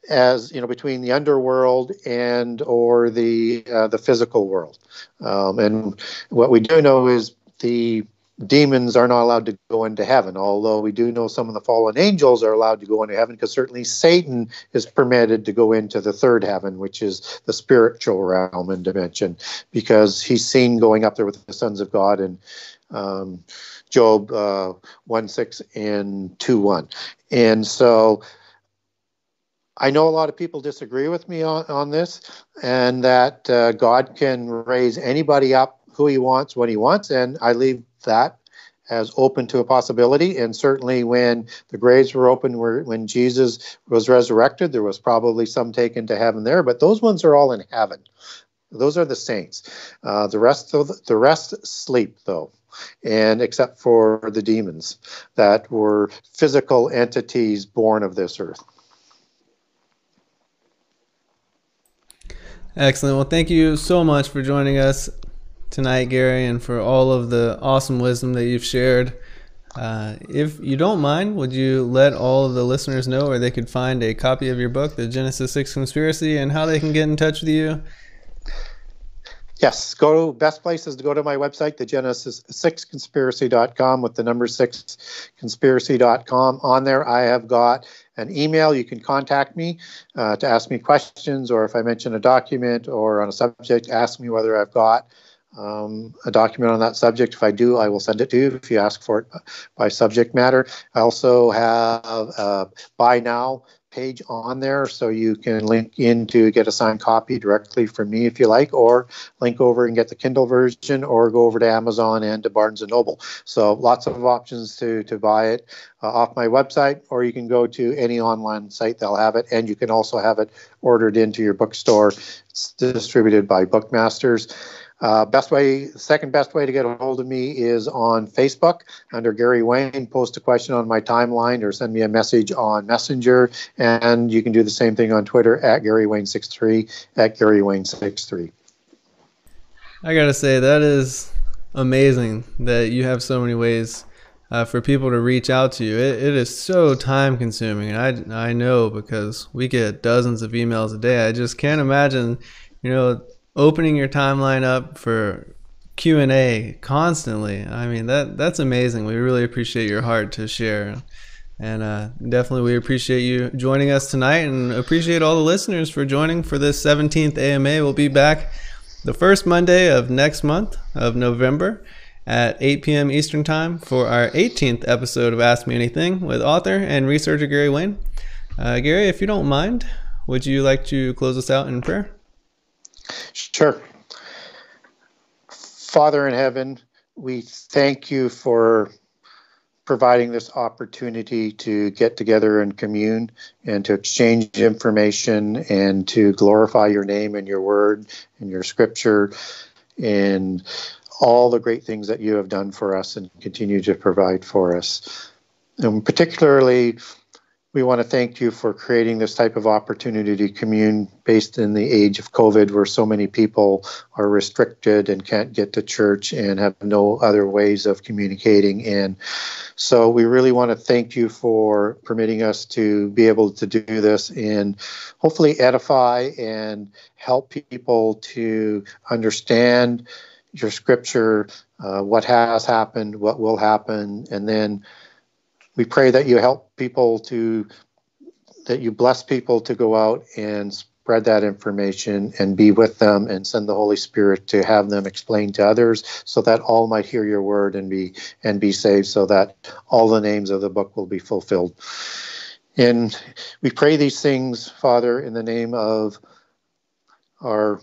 as you know, between the underworld and or the uh, the physical world, um, and what we do know is the demons are not allowed to go into heaven, although we do know some of the fallen angels are allowed to go into heaven because certainly Satan is permitted to go into the third heaven, which is the spiritual realm and dimension, because he's seen going up there with the sons of God and um, Job uh, 1 6 and 2 1. And so I know a lot of people disagree with me on, on this, and that uh, God can raise anybody up who he wants when he wants, and I leave that as open to a possibility. And certainly, when the graves were open, where, when Jesus was resurrected, there was probably some taken to heaven there. But those ones are all in heaven. Those are the saints. Uh, the rest of the, the rest sleep, though, and except for the demons that were physical entities born of this earth. Excellent. Well, thank you so much for joining us tonight, Gary, and for all of the awesome wisdom that you've shared. Uh, if you don't mind, would you let all of the listeners know where they could find a copy of your book, The Genesis 6 Conspiracy, and how they can get in touch with you? Yes, go to best place is to go to my website, the genesis6conspiracy.com with the number 6conspiracy.com. On there, I have got an email. You can contact me uh, to ask me questions, or if I mention a document or on a subject, ask me whether I've got um, a document on that subject. If I do, I will send it to you if you ask for it by subject matter. I also have a buy now page on there so you can link in to get a signed copy directly from me if you like or link over and get the kindle version or go over to amazon and to barnes and noble so lots of options to to buy it uh, off my website or you can go to any online site they'll have it and you can also have it ordered into your bookstore it's distributed by bookmasters uh, best way, second best way to get a hold of me is on Facebook under Gary Wayne. Post a question on my timeline or send me a message on Messenger, and you can do the same thing on Twitter at Gary Wayne 63 at Gary Wayne 63. I gotta say that is amazing that you have so many ways uh, for people to reach out to you. It, it is so time consuming, I I know because we get dozens of emails a day. I just can't imagine, you know opening your timeline up for Q&A constantly. I mean, that that's amazing. We really appreciate your heart to share. And uh, definitely, we appreciate you joining us tonight and appreciate all the listeners for joining for this 17th AMA. We'll be back the first Monday of next month of November at 8 p.m. Eastern Time for our 18th episode of Ask Me Anything with author and researcher Gary Wayne. Uh, Gary, if you don't mind, would you like to close us out in prayer? Sure. Father in heaven, we thank you for providing this opportunity to get together and commune and to exchange information and to glorify your name and your word and your scripture and all the great things that you have done for us and continue to provide for us. And particularly, we want to thank you for creating this type of opportunity to commune based in the age of COVID, where so many people are restricted and can't get to church and have no other ways of communicating. And so we really want to thank you for permitting us to be able to do this and hopefully edify and help people to understand your scripture, uh, what has happened, what will happen, and then we pray that you help people to that you bless people to go out and spread that information and be with them and send the holy spirit to have them explain to others so that all might hear your word and be and be saved so that all the names of the book will be fulfilled. And we pray these things father in the name of our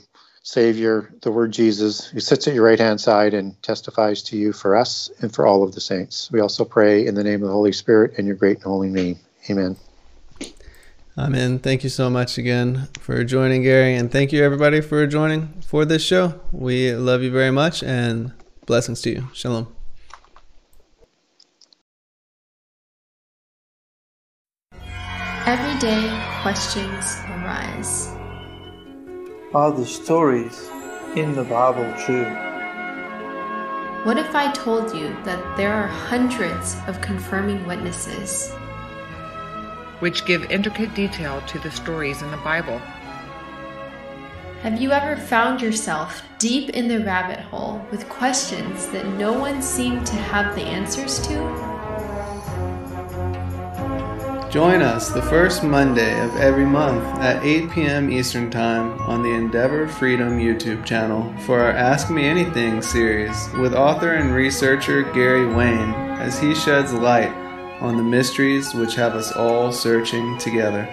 Savior, the Word Jesus, who sits at your right hand side and testifies to you for us and for all of the saints. We also pray in the name of the Holy Spirit and your great and holy name. Amen. Amen. Thank you so much again for joining, Gary, and thank you everybody for joining for this show. We love you very much and blessings to you. Shalom. Every day, questions arise. Are the stories in the Bible true? What if I told you that there are hundreds of confirming witnesses? which give intricate detail to the stories in the Bible. Have you ever found yourself deep in the rabbit hole with questions that no one seemed to have the answers to? Join us the first Monday of every month at 8 p.m. Eastern Time on the Endeavor Freedom YouTube channel for our Ask Me Anything series with author and researcher Gary Wayne as he sheds light on the mysteries which have us all searching together.